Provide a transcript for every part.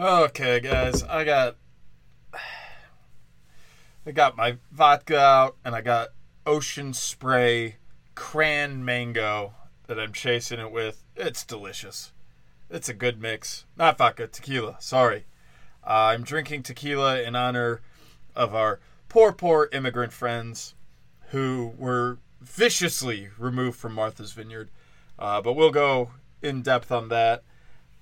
Okay, guys, I got I got my vodka out and I got ocean spray cran mango that I'm chasing it with. It's delicious. It's a good mix. Not vodka, tequila. Sorry. Uh, I'm drinking tequila in honor of our poor, poor immigrant friends who were viciously removed from Martha's Vineyard. Uh, but we'll go in depth on that.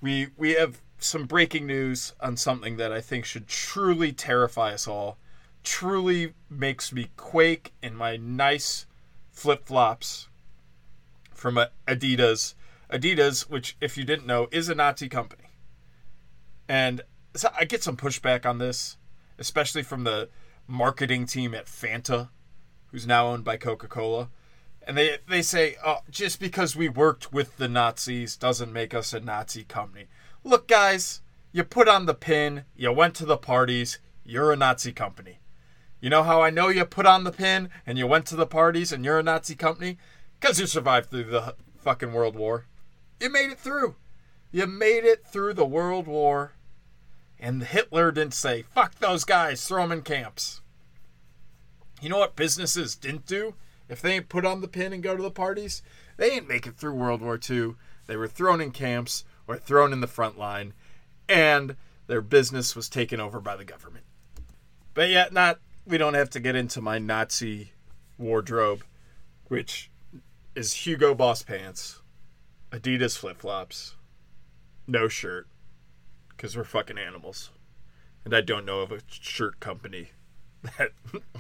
We we have some breaking news on something that I think should truly terrify us all. Truly makes me quake in my nice flip flops from Adidas. Adidas, which, if you didn't know, is a Nazi company. And so I get some pushback on this, especially from the marketing team at Fanta, who's now owned by Coca Cola. And they, they say, oh, just because we worked with the Nazis doesn't make us a Nazi company. Look, guys, you put on the pin, you went to the parties, you're a Nazi company. You know how I know you put on the pin and you went to the parties and you're a Nazi company? Because you survived through the fucking World War. You made it through. You made it through the World War. And Hitler didn't say, fuck those guys, throw them in camps. You know what businesses didn't do? If they ain't put on the pin and go to the parties, they ain't make it through World War II. They were thrown in camps or thrown in the front line, and their business was taken over by the government. But yet, not we don't have to get into my Nazi wardrobe, which is Hugo Boss pants, Adidas flip flops, no shirt, because we're fucking animals. And I don't know of a shirt company that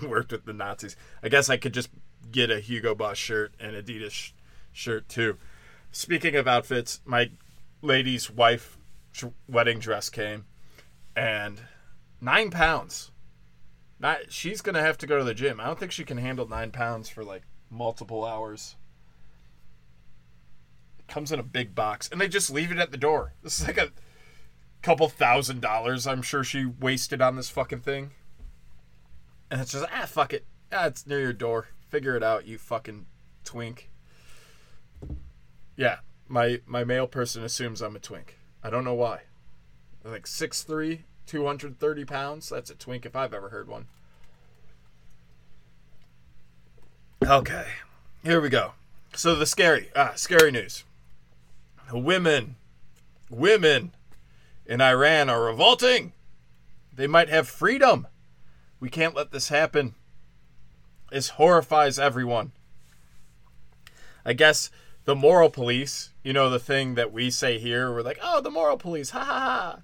worked with the Nazis. I guess I could just get a Hugo Boss shirt and Adidas sh- shirt too. Speaking of outfits, my lady's wife wedding dress came, and nine pounds. Not she's gonna have to go to the gym. I don't think she can handle nine pounds for like multiple hours. It comes in a big box, and they just leave it at the door. This is like a couple thousand dollars. I'm sure she wasted on this fucking thing. And it's just ah fuck it. Ah, it's near your door. Figure it out, you fucking twink. Yeah, my my male person assumes I'm a twink. I don't know why. I'm like 6'3", 230 pounds. That's a twink if I've ever heard one. Okay, here we go. So the scary, ah, scary news. Women, women in Iran are revolting. They might have freedom. We can't let this happen. This horrifies everyone. I guess the moral police, you know, the thing that we say here, we're like, oh, the moral police, ha ha ha.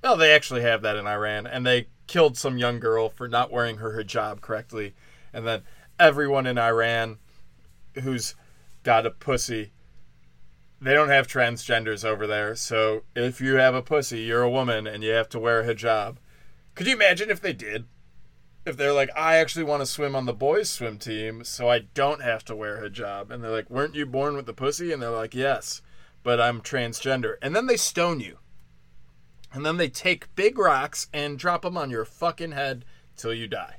Well, they actually have that in Iran, and they killed some young girl for not wearing her hijab correctly. And then everyone in Iran who's got a pussy, they don't have transgenders over there. So if you have a pussy, you're a woman and you have to wear a hijab. Could you imagine if they did? If they're like, I actually want to swim on the boys' swim team, so I don't have to wear hijab. And they're like, weren't you born with the pussy? And they're like, yes, but I'm transgender. And then they stone you. And then they take big rocks and drop them on your fucking head till you die.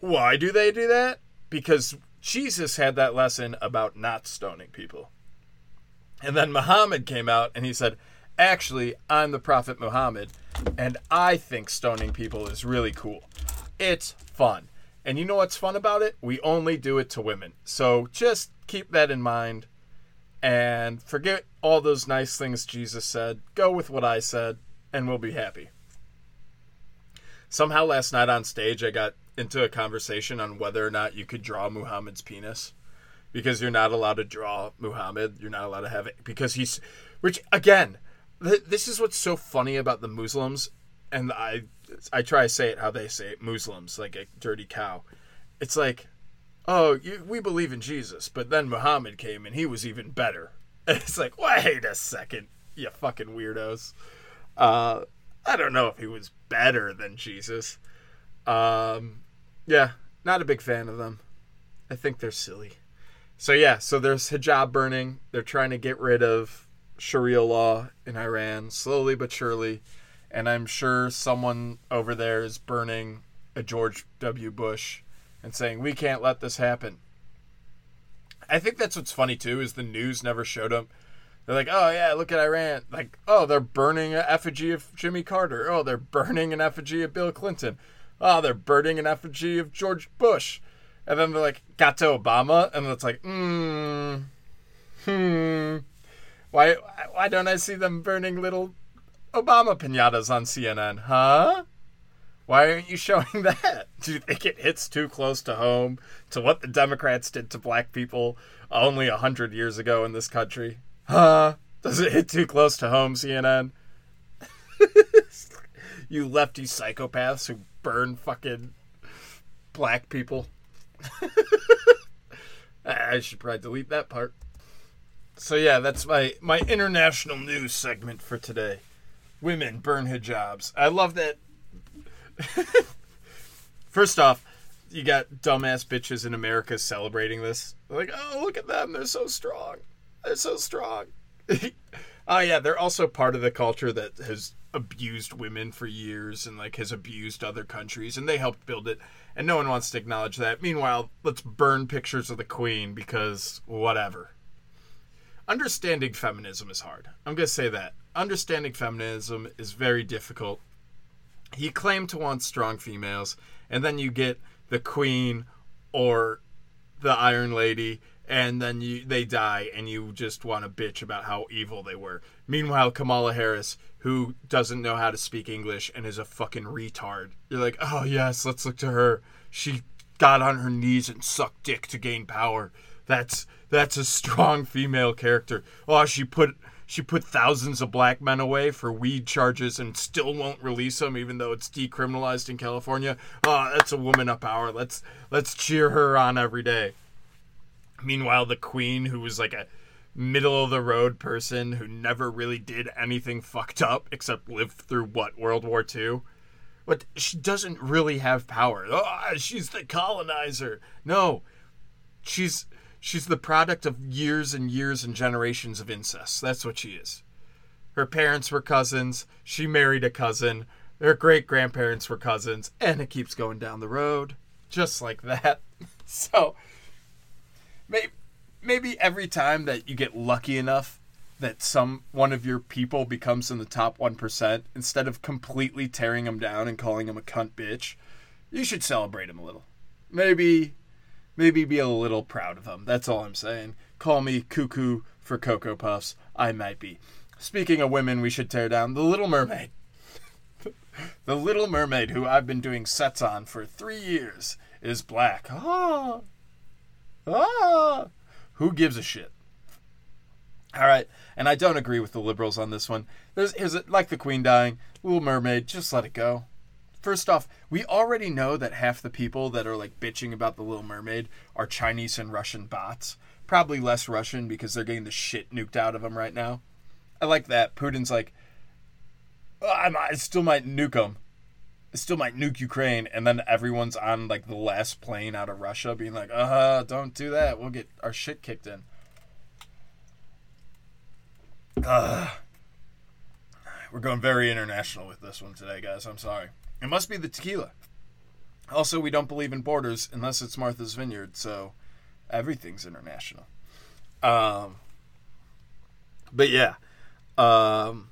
Why do they do that? Because Jesus had that lesson about not stoning people. And then Muhammad came out and he said, Actually, I'm the Prophet Muhammad and I think stoning people is really cool. It's fun. And you know what's fun about it? We only do it to women. So just keep that in mind and forget all those nice things Jesus said. Go with what I said, and we'll be happy. Somehow last night on stage, I got into a conversation on whether or not you could draw Muhammad's penis because you're not allowed to draw Muhammad. You're not allowed to have it because he's, which again, this is what's so funny about the Muslims, and I I try to say it how they say it, Muslims, like a dirty cow. It's like, oh, you, we believe in Jesus, but then Muhammad came and he was even better. And it's like, wait a second, you fucking weirdos. Uh, I don't know if he was better than Jesus. Um, yeah, not a big fan of them. I think they're silly. So yeah, so there's hijab burning. They're trying to get rid of Sharia law in Iran, slowly but surely. And I'm sure someone over there is burning a George W. Bush and saying, we can't let this happen. I think that's what's funny too, is the news never showed him They're like, oh yeah, look at Iran. Like, oh, they're burning an effigy of Jimmy Carter. Oh, they're burning an effigy of Bill Clinton. Oh, they're burning an effigy of George Bush. And then they're like, got to Obama, and it's like, hmm, hmm. Why, why don't I see them burning little Obama pinatas on CNN? Huh? Why aren't you showing that? Do you think it hits too close to home to what the Democrats did to black people only a hundred years ago in this country? Huh? Does it hit too close to home, CNN? you lefty psychopaths who burn fucking black people. I should probably delete that part. So yeah, that's my my international news segment for today. Women burn hijabs. I love that. First off, you got dumbass bitches in America celebrating this. Like, oh, look at them. They're so strong. They're so strong. oh yeah, they're also part of the culture that has abused women for years and like has abused other countries and they helped build it and no one wants to acknowledge that. Meanwhile, let's burn pictures of the queen because whatever. Understanding feminism is hard. I'm going to say that. Understanding feminism is very difficult. He claimed to want strong females and then you get the queen or the iron lady and then you they die and you just want to bitch about how evil they were. Meanwhile, Kamala Harris, who doesn't know how to speak English and is a fucking retard. You're like, "Oh, yes, let's look to her. She got on her knees and sucked dick to gain power. That's that's a strong female character. Oh, she put she put thousands of black men away for weed charges and still won't release them even though it's decriminalized in California. Oh, that's a woman of power. Let's let's cheer her on every day." Meanwhile, the queen, who was like a middle of the road person who never really did anything fucked up except live through what World War II. But she doesn't really have power. Oh, she's the colonizer. No, she's she's the product of years and years and generations of incest. That's what she is. Her parents were cousins. She married a cousin. Her great grandparents were cousins, and it keeps going down the road just like that. So maybe maybe every time that you get lucky enough that some one of your people becomes in the top 1% instead of completely tearing them down and calling them a cunt bitch you should celebrate him a little maybe maybe be a little proud of them that's all i'm saying call me cuckoo for cocoa puffs i might be speaking of women we should tear down the little mermaid the little mermaid who i've been doing sets on for three years is black ah ah who gives a shit? All right, and I don't agree with the liberals on this one. There's, here's a, like the Queen dying, Little Mermaid, just let it go. First off, we already know that half the people that are like bitching about the Little Mermaid are Chinese and Russian bots. Probably less Russian because they're getting the shit nuked out of them right now. I like that. Putin's like, I, still might nuke them. I still might nuke Ukraine, and then everyone's on like the last plane out of Russia, being like, "Uh, huh, don't do that. We'll get our shit kicked in." Uh, we're going very international with this one today, guys. I'm sorry. It must be the tequila. Also, we don't believe in borders unless it's Martha's Vineyard, so everything's international. Um, but yeah, um,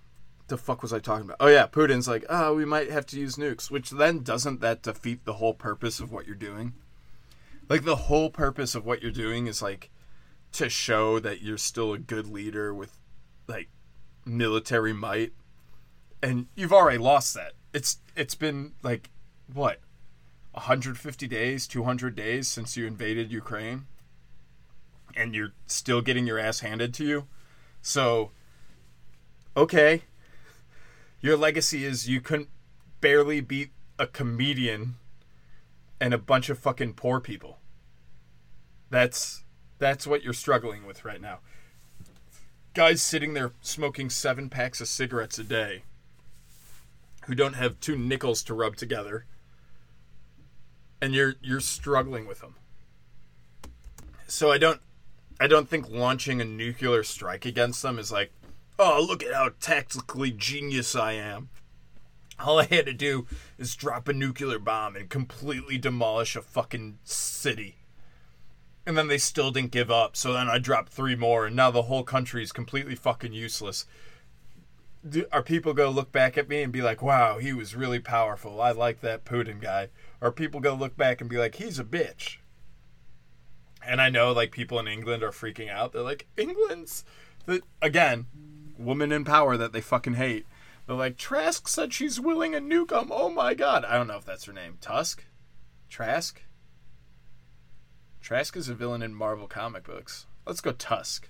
the fuck was I talking about? Oh yeah, Putin's like, oh, we might have to use nukes, which then doesn't that defeat the whole purpose of what you're doing? Like the whole purpose of what you're doing is like to show that you're still a good leader with like military might, and you've already lost that. It's it's been like what 150 days, 200 days since you invaded Ukraine, and you're still getting your ass handed to you. So, okay, your legacy is you couldn't barely beat a comedian and a bunch of fucking poor people. That's that's what you're struggling with right now. Guys sitting there smoking 7 packs of cigarettes a day who don't have two nickels to rub together and you're you're struggling with them. So I don't I don't think launching a nuclear strike against them is like oh, look at how tactically genius I am. All I had to do is drop a nuclear bomb and completely demolish a fucking city. And then they still didn't give up. So then I dropped three more, and now the whole country is completely fucking useless. Do, are people going to look back at me and be like, wow, he was really powerful. I like that Putin guy. Or people going to look back and be like, he's a bitch. And I know, like, people in England are freaking out. They're like, England's. The, again, woman in power that they fucking hate. They're like, Trask said she's willing a nuke 'em. Oh my god. I don't know if that's her name. Tusk? Trask? Trask is a villain in Marvel comic books. Let's go Tusk.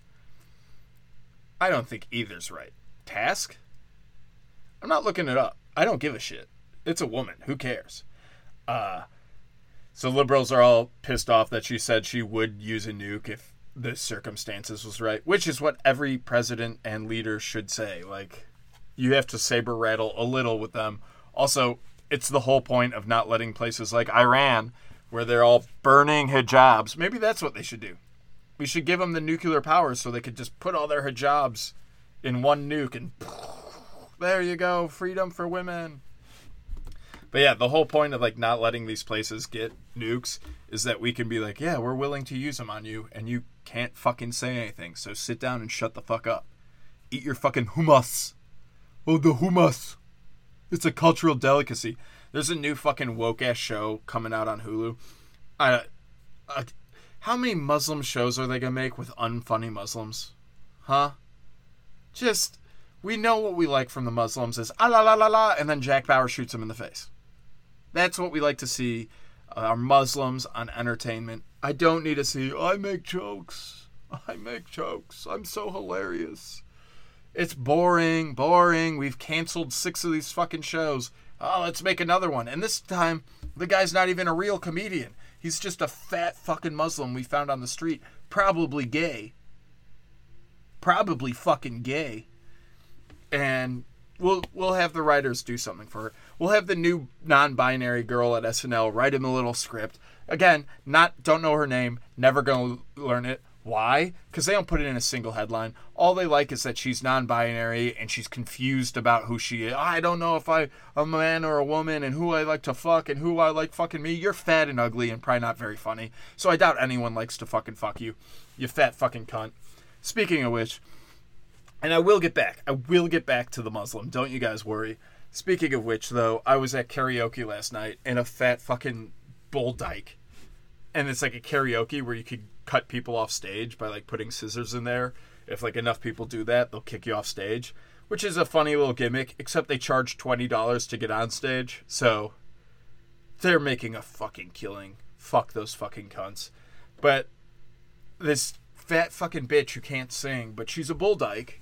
I don't think either's right. Task? I'm not looking it up. I don't give a shit. It's a woman. Who cares? Uh, so liberals are all pissed off that she said she would use a nuke if the circumstances was right, which is what every president and leader should say. Like, you have to saber rattle a little with them. Also, it's the whole point of not letting places like Iran, where they're all burning hijabs. Maybe that's what they should do. We should give them the nuclear powers so they could just put all their hijabs in one nuke and there you go, freedom for women. But yeah, the whole point of like not letting these places get nukes is that we can be like, yeah, we're willing to use them on you, and you can't fucking say anything. So sit down and shut the fuck up. Eat your fucking hummus. Oh, the hummus. It's a cultural delicacy. There's a new fucking woke ass show coming out on Hulu. I, I, how many Muslim shows are they gonna make with unfunny Muslims? Huh? Just we know what we like from the Muslims is ah la la la la, and then Jack Bauer shoots him in the face. That's what we like to see. Uh, our Muslims on entertainment. I don't need to see. I make jokes. I make jokes. I'm so hilarious. It's boring, boring. We've canceled six of these fucking shows. Oh, let's make another one. And this time, the guy's not even a real comedian. He's just a fat fucking Muslim we found on the street, probably gay. Probably fucking gay. And we'll we'll have the writers do something for her. We'll have the new non-binary girl at SNL write him a little script. Again, not don't know her name, never gonna learn it. Why? Because they don't put it in a single headline. All they like is that she's non-binary and she's confused about who she is. I don't know if I am a man or a woman and who I like to fuck and who I like fucking me. You're fat and ugly and probably not very funny. So I doubt anyone likes to fucking fuck you. You fat fucking cunt. Speaking of which, and I will get back. I will get back to the Muslim. Don't you guys worry. Speaking of which, though, I was at karaoke last night and a fat fucking bull dyke. And it's like a karaoke where you could cut people off stage by like putting scissors in there. If like enough people do that, they'll kick you off stage, which is a funny little gimmick. Except they charge twenty dollars to get on stage, so they're making a fucking killing. Fuck those fucking cunts. But this fat fucking bitch who can't sing, but she's a bull dyke.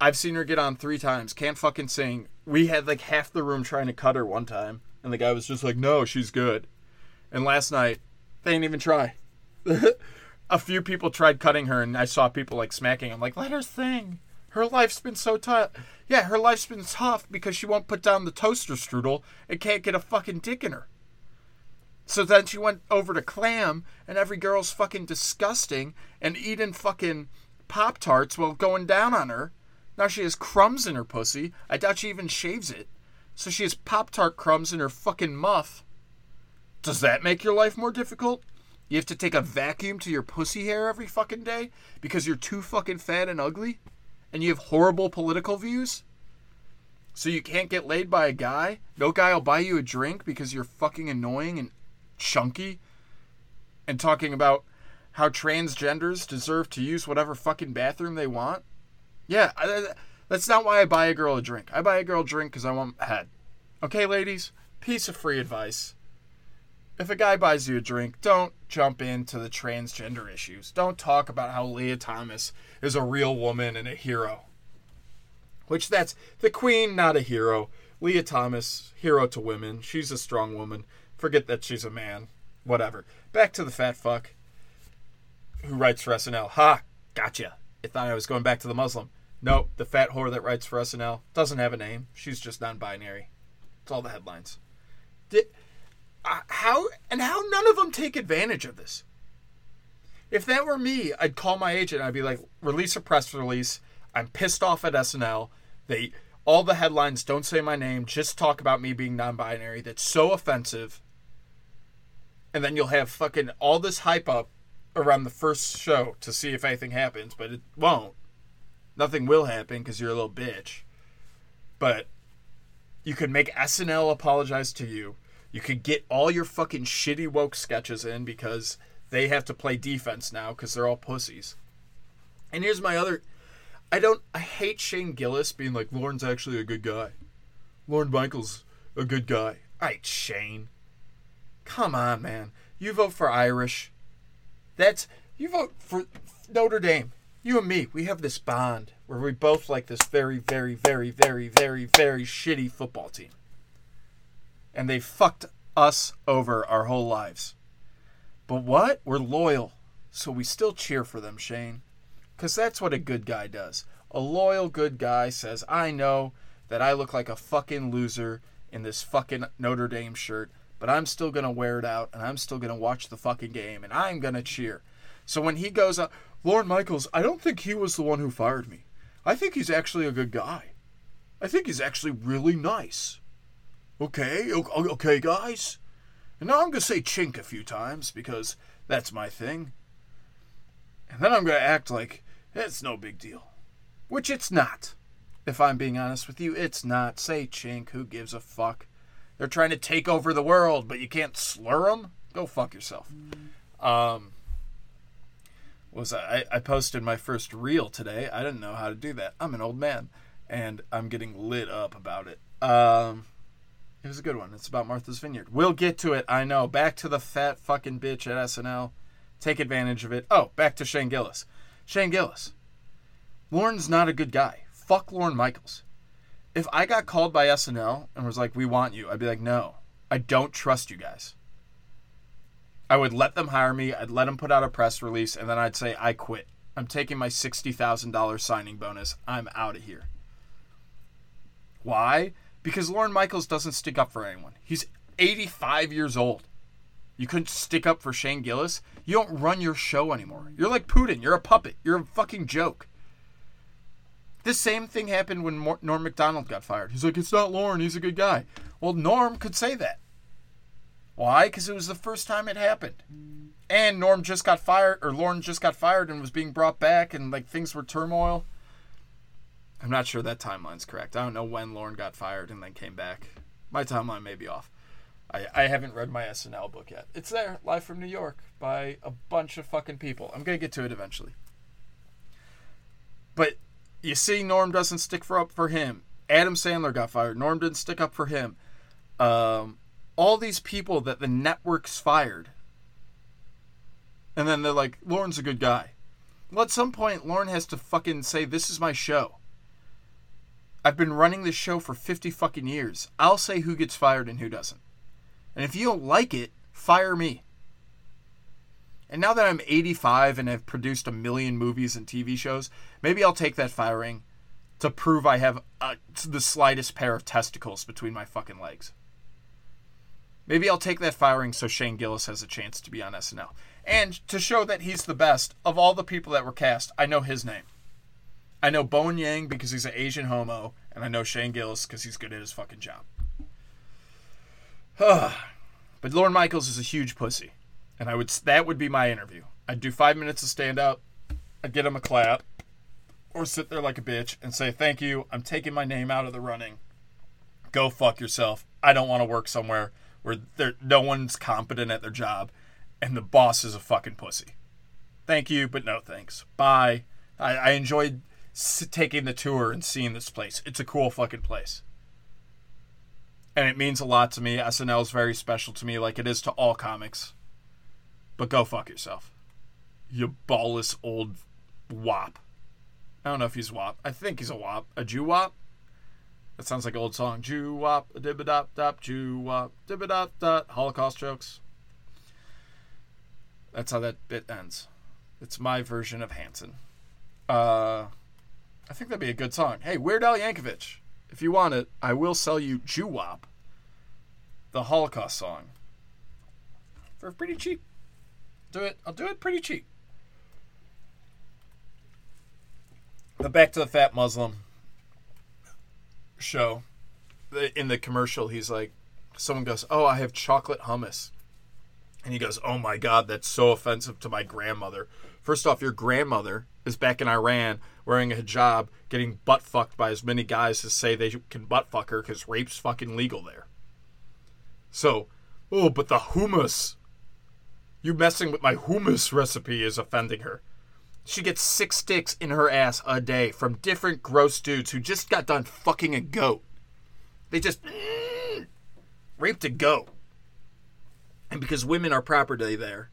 I've seen her get on three times. Can't fucking sing. We had like half the room trying to cut her one time, and the guy was just like, "No, she's good." And last night, they didn't even try. a few people tried cutting her, and I saw people like smacking. I'm like, let her sing. Her life's been so tough. Yeah, her life's been tough because she won't put down the toaster strudel and can't get a fucking dick in her. So then she went over to Clam, and every girl's fucking disgusting and eating fucking Pop Tarts while going down on her. Now she has crumbs in her pussy. I doubt she even shaves it. So she has Pop Tart crumbs in her fucking muff. Does that make your life more difficult? You have to take a vacuum to your pussy hair every fucking day because you're too fucking fat and ugly? And you have horrible political views? So you can't get laid by a guy? No guy will buy you a drink because you're fucking annoying and chunky? And talking about how transgenders deserve to use whatever fucking bathroom they want? Yeah, I, that's not why I buy a girl a drink. I buy a girl a drink because I want head. Okay, ladies? Piece of free advice if a guy buys you a drink, don't jump into the transgender issues. Don't talk about how Lia Thomas is a real woman and a hero. Which that's the queen, not a hero. Lia Thomas, hero to women. She's a strong woman. Forget that she's a man. Whatever. Back to the fat fuck who writes for SNL. Ha! Gotcha. I thought I was going back to the Muslim. Nope, the fat whore that writes for SNL doesn't have a name. She's just non binary. It's all the headlines. Did uh, how and how none of them take advantage of this. If that were me, I'd call my agent. I'd be like, release a press release. I'm pissed off at SNL. They all the headlines don't say my name. Just talk about me being non-binary. That's so offensive. And then you'll have fucking all this hype up around the first show to see if anything happens, but it won't. Nothing will happen because you're a little bitch. But you could make SNL apologize to you. You could get all your fucking shitty woke sketches in because they have to play defense now because they're all pussies. And here's my other I don't I hate Shane Gillis being like Lorne's actually a good guy. Lorne Michaels a good guy. Alright, Shane. Come on, man. You vote for Irish. That's you vote for Notre Dame. You and me, we have this bond where we both like this very, very, very, very, very, very shitty football team. And they fucked us over our whole lives. But what? We're loyal. So we still cheer for them, Shane. Because that's what a good guy does. A loyal good guy says, I know that I look like a fucking loser in this fucking Notre Dame shirt, but I'm still going to wear it out and I'm still going to watch the fucking game and I'm going to cheer. So when he goes up, Lorne Michaels, I don't think he was the one who fired me. I think he's actually a good guy. I think he's actually really nice. Okay, okay, guys. And now I'm going to say chink a few times because that's my thing. And then I'm going to act like it's no big deal. Which it's not. If I'm being honest with you, it's not. Say chink, who gives a fuck? They're trying to take over the world, but you can't slur them? Go fuck yourself. Um, was I, I posted my first reel today. I didn't know how to do that. I'm an old man, and I'm getting lit up about it. Um, it was a good one. It's about Martha's Vineyard. We'll get to it. I know. Back to the fat fucking bitch at SNL. Take advantage of it. Oh, back to Shane Gillis. Shane Gillis. Lorne's not a good guy. Fuck Lorne Michaels. If I got called by SNL and was like, "We want you," I'd be like, "No, I don't trust you guys." I would let them hire me. I'd let them put out a press release, and then I'd say, "I quit. I'm taking my sixty thousand dollars signing bonus. I'm out of here." Why? Because Lorne Michaels doesn't stick up for anyone. He's 85 years old. You couldn't stick up for Shane Gillis. You don't run your show anymore. You're like Putin. You're a puppet. You're a fucking joke. The same thing happened when Norm Macdonald got fired. He's like, it's not Lorne. He's a good guy. Well, Norm could say that. Why? Because it was the first time it happened. And Norm just got fired, or Lorne just got fired and was being brought back, and like things were turmoil. I'm not sure that timeline's correct. I don't know when Lorne got fired and then came back. My timeline may be off. I, I haven't read my SNL book yet. It's there, live from New York, by a bunch of fucking people. I'm gonna get to it eventually. But you see, Norm doesn't stick for up for him. Adam Sandler got fired. Norm didn't stick up for him. Um, all these people that the networks fired, and then they're like, Lorne's a good guy. Well, at some point, Lorne has to fucking say, "This is my show." I've been running this show for 50 fucking years. I'll say who gets fired and who doesn't. And if you don't like it, fire me. And now that I'm 85 and have produced a million movies and TV shows, maybe I'll take that firing to prove I have uh, the slightest pair of testicles between my fucking legs. Maybe I'll take that firing so Shane Gillis has a chance to be on SNL. And to show that he's the best, of all the people that were cast, I know his name. I know Bowen Yang because he's an Asian homo, and I know Shane Gillis because he's good at his fucking job. but Lorne Michaels is a huge pussy, and I would that would be my interview. I'd do five minutes of stand up, I'd get him a clap, or sit there like a bitch and say thank you. I'm taking my name out of the running. Go fuck yourself. I don't want to work somewhere where no one's competent at their job, and the boss is a fucking pussy. Thank you, but no thanks. Bye. I, I enjoyed taking the tour and seeing this place. It's a cool fucking place and it means a lot to me. SNL is very special to me, like it is to all comics. But go fuck yourself, you ballless old wop. I don't know if he's wop. I think he's a wop. A Jew wop. That sounds like an old song. Jew wop, a dib dop dop, Jew wop, dib dop dop. Holocaust jokes. That's how that bit ends. It's my version of Hanson. Uh, I think that'd be a good song. Hey, Weird Al Yankovic, if you want it, I will sell you Jew Wop the Holocaust song for pretty cheap. Do it. I'll do it pretty cheap. But Back to the Fat Muslim show. In the commercial, he's like, someone goes, "Oh, I have chocolate hummus," And he goes, "Oh my god, that's so offensive to my grandmother." First off, your grandmother is back in Iran wearing a hijab, getting butt fucked by as many guys as say they can butt fuck her because rape's fucking legal there. So, oh, but the hummus. You messing with my hummus recipe is offending her. She gets six sticks in her ass a day from different gross dudes who just got done fucking a goat. They just mm, raped a goat. And because women are property there,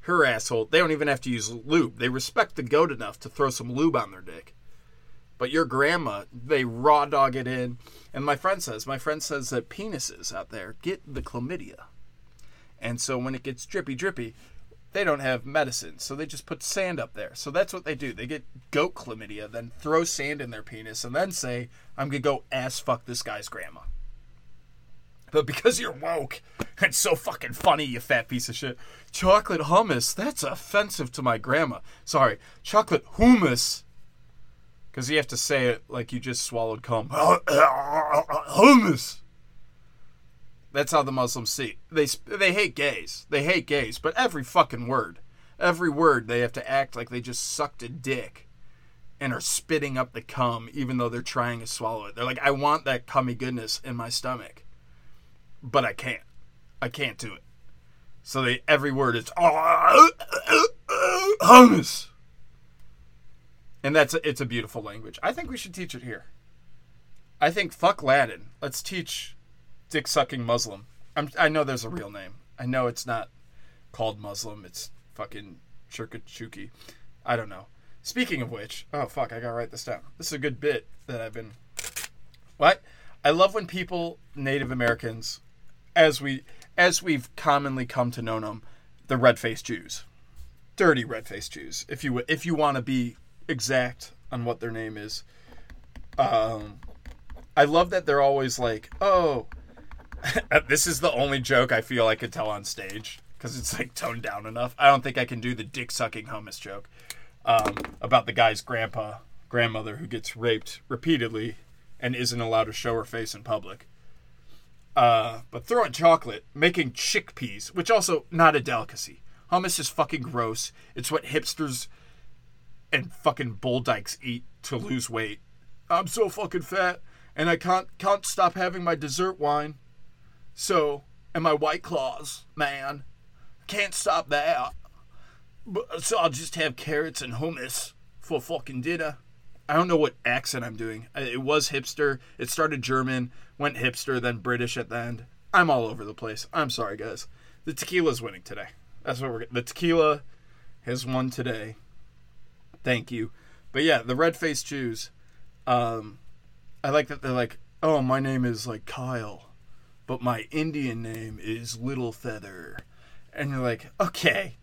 her asshole, they don't even have to use lube. They respect the goat enough to throw some lube on their dick. But your grandma, they raw dog it in. And my friend says, my friend says that penises out there get the chlamydia. And so when it gets drippy, drippy, they don't have medicine. So they just put sand up there. So that's what they do. They get goat chlamydia, then throw sand in their penis, and then say, I'm going to go ass fuck this guy's grandma. But because you're woke and so fucking funny, you fat piece of shit, chocolate hummus, that's offensive to my grandma. Sorry, chocolate hummus. Because you have to say it like you just swallowed cum. hummus. That's how the Muslims see. They they hate gays. They hate gays, but every fucking word, every word, they have to act like they just sucked a dick and are spitting up the cum, even though they're trying to swallow it. They're like, I want that cummy goodness in my stomach but I can't. I can't do it. So they every word is ah, uh, uh, uh, hummus. And that's a, it's a beautiful language. I think we should teach it here. I think fuck Latin. Let's teach dick sucking Muslim. I'm, I know there's a real name. I know it's not called Muslim. It's fucking Churkachuki. I don't know. Speaking of which, oh fuck, I gotta write this down. This is a good bit that I've been. What? I love when people, Native Americans, as we as we've commonly come to know them, the red-faced Jews, dirty red-faced Jews. If you if you want to be exact on what their name is, um, I love that they're always like, oh, this is the only joke I feel I could tell on stage because it's like toned down enough. I don't think I can do the dick sucking hummus joke um, about the guy's grandpa grandmother who gets raped repeatedly and isn't allowed to show her face in public. Uh, but throwing chocolate, making chickpeas, which also not a delicacy. Hummus is fucking gross. It's what hipsters and fucking bull dykes eat to lose weight. I'm so fucking fat, and I can't can't stop having my dessert wine. So, and my white claws, man, can't stop that. But, so I'll just have carrots and hummus for fucking dinner. I don't know what accent I'm doing. It was hipster. It started German, went hipster, then British at the end. I'm all over the place. I'm sorry, guys. The tequila's winning today. That's what we're. The tequila has won today. Thank you. But yeah, the red faced Jews. Um, I like that they're like, oh, my name is like Kyle, but my Indian name is Little Feather, and you're like, okay,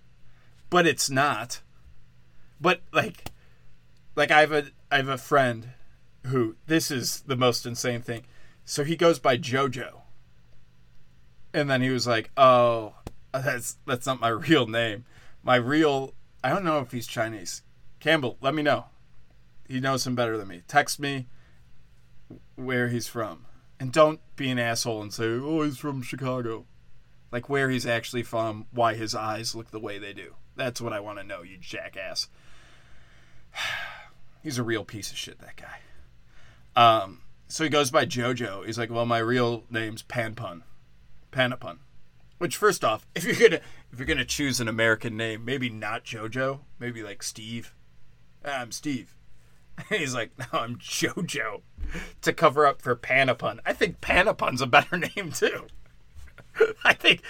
but it's not. But like, like I have a I have a friend who this is the most insane thing. So he goes by Jojo. And then he was like, "Oh, that's that's not my real name. My real I don't know if he's Chinese. Campbell, let me know. He knows him better than me. Text me where he's from. And don't be an asshole and say, "Oh, he's from Chicago." Like where he's actually from, why his eyes look the way they do. That's what I want to know, you jackass. He's a real piece of shit, that guy. Um, so he goes by JoJo. He's like, well, my real name's Panpun, Panapun. Which, first off, if you're gonna if you're gonna choose an American name, maybe not JoJo, maybe like Steve. Ah, I'm Steve. he's like, no, I'm JoJo, to cover up for Panapun. I think Panapun's a better name too. I think,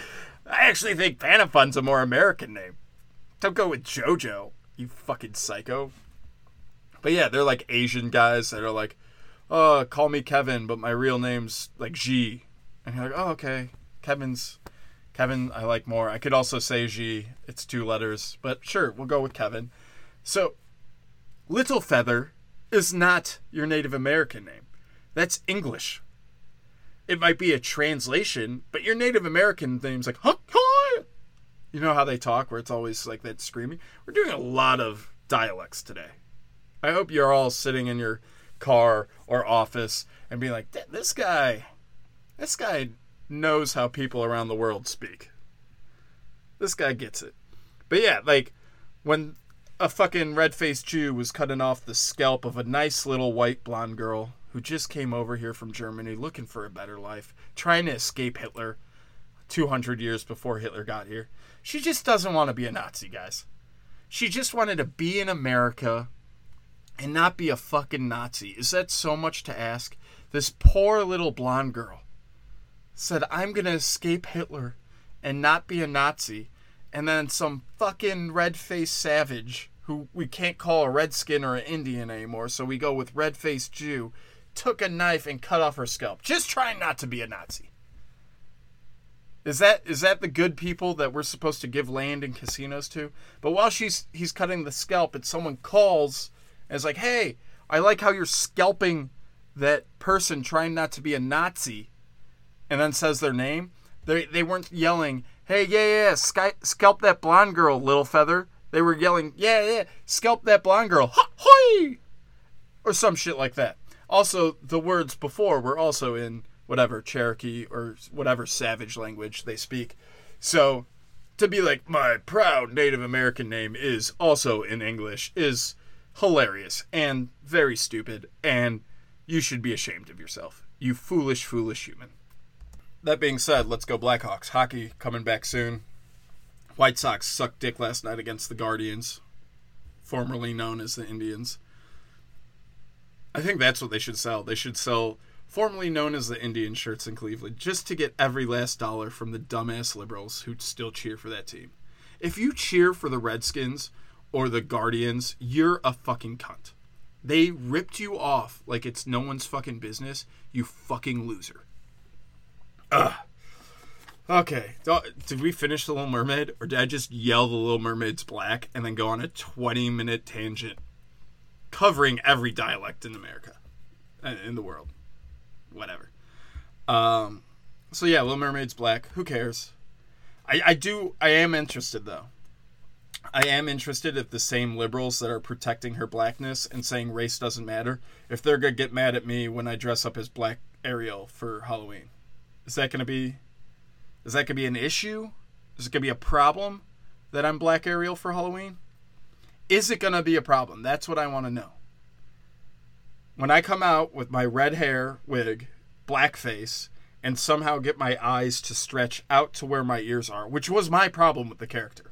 I actually think Panapun's a more American name. Don't go with JoJo, you fucking psycho. But yeah, they're like Asian guys that are like, "Oh, call me Kevin, but my real name's like G," and you're like, "Oh, okay, Kevin's." Kevin, I like more. I could also say G. It's two letters, but sure, we'll go with Kevin. So, Little Feather is not your Native American name. That's English. It might be a translation, but your Native American name's like, huh. You know how they talk, where it's always like that screaming? We're doing a lot of dialects today. I hope you're all sitting in your car or office and being like, this guy, this guy knows how people around the world speak. This guy gets it. But yeah, like when a fucking red faced Jew was cutting off the scalp of a nice little white blonde girl who just came over here from Germany looking for a better life, trying to escape Hitler 200 years before Hitler got here. She just doesn't want to be a Nazi, guys. She just wanted to be in America and not be a fucking Nazi. Is that so much to ask? This poor little blonde girl said, I'm going to escape Hitler and not be a Nazi. And then some fucking red faced savage, who we can't call a redskin or an Indian anymore, so we go with red faced Jew, took a knife and cut off her scalp, just trying not to be a Nazi. Is that is that the good people that we're supposed to give land and casinos to? But while she's he's cutting the scalp and someone calls and is like, "Hey, I like how you're scalping that person trying not to be a Nazi," and then says their name. They they weren't yelling, "Hey, yeah, yeah, sky, scalp that blonde girl, little feather." They were yelling, "Yeah, yeah, scalp that blonde girl, hoy!" or some shit like that. Also, the words before were also in whatever Cherokee or whatever savage language they speak. So to be like my proud Native American name is also in English is hilarious and very stupid and you should be ashamed of yourself. You foolish foolish human. That being said, let's go Blackhawks. Hockey coming back soon. White Sox sucked dick last night against the Guardians, formerly known as the Indians. I think that's what they should sell. They should sell formerly known as the Indian shirts in Cleveland, just to get every last dollar from the dumbass liberals who still cheer for that team. If you cheer for the Redskins or the Guardians, you're a fucking cunt. They ripped you off like it's no one's fucking business, you fucking loser. Ugh. Okay, did we finish The Little Mermaid, or did I just yell The Little Mermaid's black and then go on a 20 minute tangent covering every dialect in America, uh, in the world? whatever. Um, so yeah, Little Mermaid's black. Who cares? I, I do. I am interested though. I am interested if the same liberals that are protecting her blackness and saying race doesn't matter, if they're gonna get mad at me when I dress up as Black Ariel for Halloween. Is that gonna be? Is that gonna be an issue? Is it gonna be a problem that I'm Black Ariel for Halloween? Is it gonna be a problem? That's what I want to know when I come out with my red hair wig, black face, and somehow get my eyes to stretch out to where my ears are, which was my problem with the character.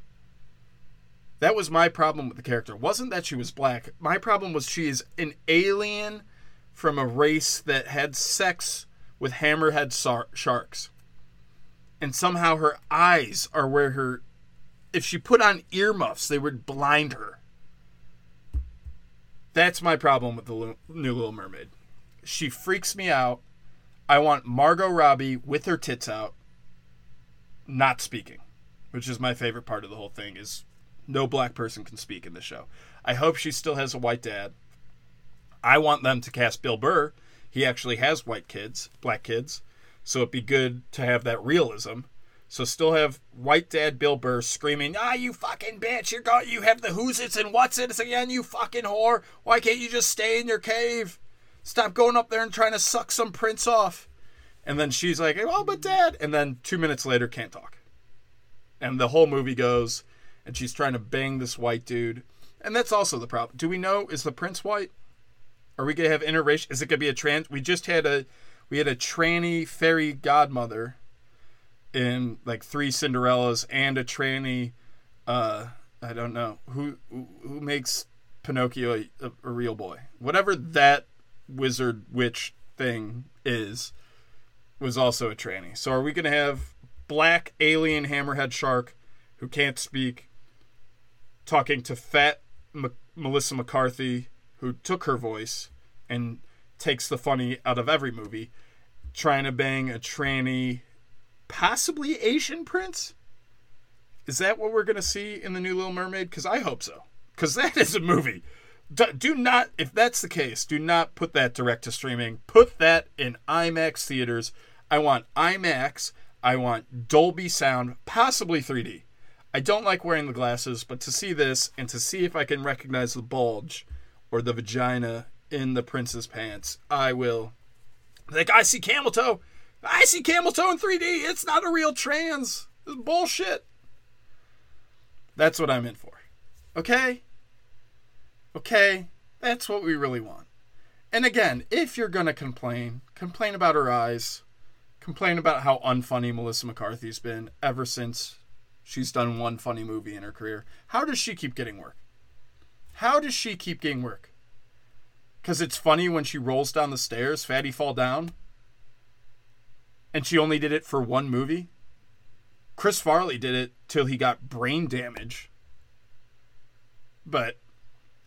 That was my problem with the character. Wasn't that she was black. My problem was she is an alien from a race that had sex with hammerhead sar- sharks. And somehow her eyes are where her. If she put on earmuffs, they would blind her. That's my problem with the new Little Mermaid. She freaks me out. I want Margot Robbie with her tits out, not speaking, which is my favorite part of the whole thing. Is no black person can speak in the show. I hope she still has a white dad. I want them to cast Bill Burr. He actually has white kids, black kids, so it'd be good to have that realism. So still have white dad Bill Burr screaming, "Ah, you fucking bitch! You got you have the who's it's and what's it's again, you fucking whore! Why can't you just stay in your cave? Stop going up there and trying to suck some prince off." And then she's like, "Oh, but dad," and then two minutes later can't talk. And the whole movie goes, and she's trying to bang this white dude, and that's also the problem. Do we know is the prince white? Are we gonna have interracial? Is it gonna be a trans? We just had a we had a tranny fairy godmother in like three Cinderellas and a tranny. Uh, I don't know who who makes Pinocchio a, a real boy. Whatever that wizard witch thing is, was also a tranny. So are we gonna have black alien hammerhead shark who can't speak talking to fat M- Melissa McCarthy who took her voice and takes the funny out of every movie, trying to bang a tranny possibly Asian prince? Is that what we're to see in the new Little Mermaid? Because I hope so. Because that is a movie. Do, not, if that's the case, do not put that direct to streaming. Put that in IMAX theaters. I want IMAX. I want Dolby sound, possibly 3D. I don't like wearing the glasses, but to see this and to see if I can recognize the bulge or the vagina in the prince's pants, I will. Like, I see camel toe. I see camel toe in 3D. It's not a real trans. It's bullshit. That's what I'm in for. Okay? Okay? That's what we really want. And again, if you're going to complain, complain about her eyes. Complain about how unfunny Melissa McCarthy's been ever since she's done one funny movie in her career. How does she keep getting work? How does she keep getting work? Because it's funny when she rolls down the stairs, Fatty Fall Down, and she only did it for one movie? Chris Farley did it till he got brain damage. But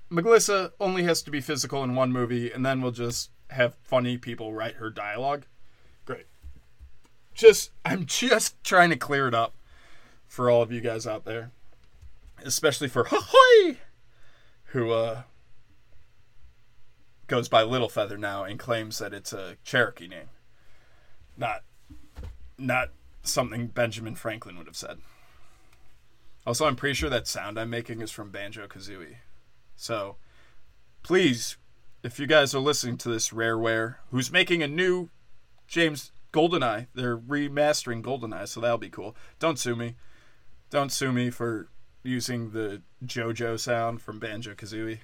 Melissa only has to be physical in one movie, and then we'll just have funny people write her dialogue. Great. Just, I'm just trying to clear it up for all of you guys out there, especially for Hoy, who uh, goes by Little Feather now and claims that it's a Cherokee name, not, not something Benjamin Franklin would have said. Also, I'm pretty sure that sound I'm making is from Banjo Kazooie. So, please, if you guys are listening to this Rareware, who's making a new James Goldeneye, they're remastering Goldeneye, so that'll be cool. Don't sue me. Don't sue me for using the JoJo sound from Banjo Kazooie.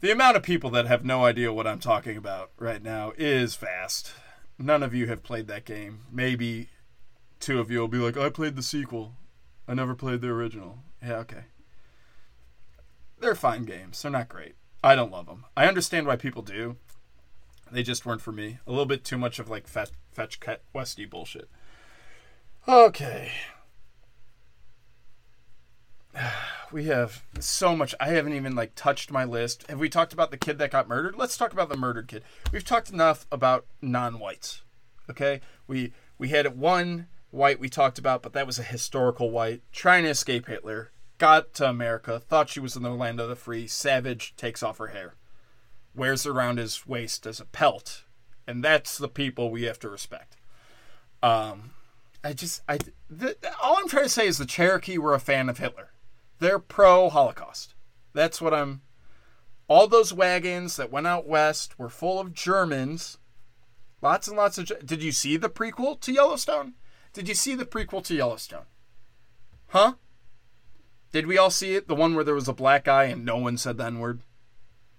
The amount of people that have no idea what I'm talking about right now is vast. None of you have played that game. Maybe two of you will be like, I played the sequel. I never played the original. Yeah, okay. They're fine games. They're not great. I don't love them. I understand why people do. They just weren't for me. A little bit too much of like fetch, fetch cut westy bullshit. Okay. We have so much. I haven't even like touched my list. Have we talked about the kid that got murdered? Let's talk about the murdered kid. We've talked enough about non-whites. Okay? We we had one white we talked about, but that was a historical white trying to escape Hitler. Got to America, thought she was in the land of the free. Savage takes off her hair, wears around his waist as a pelt, and that's the people we have to respect. Um, I just, I, the, all I'm trying to say is the Cherokee were a fan of Hitler. They're pro Holocaust. That's what I'm. All those wagons that went out west were full of Germans. Lots and lots of. Did you see the prequel to Yellowstone? Did you see the prequel to Yellowstone? Huh? Did we all see it? The one where there was a black guy and no one said the N word?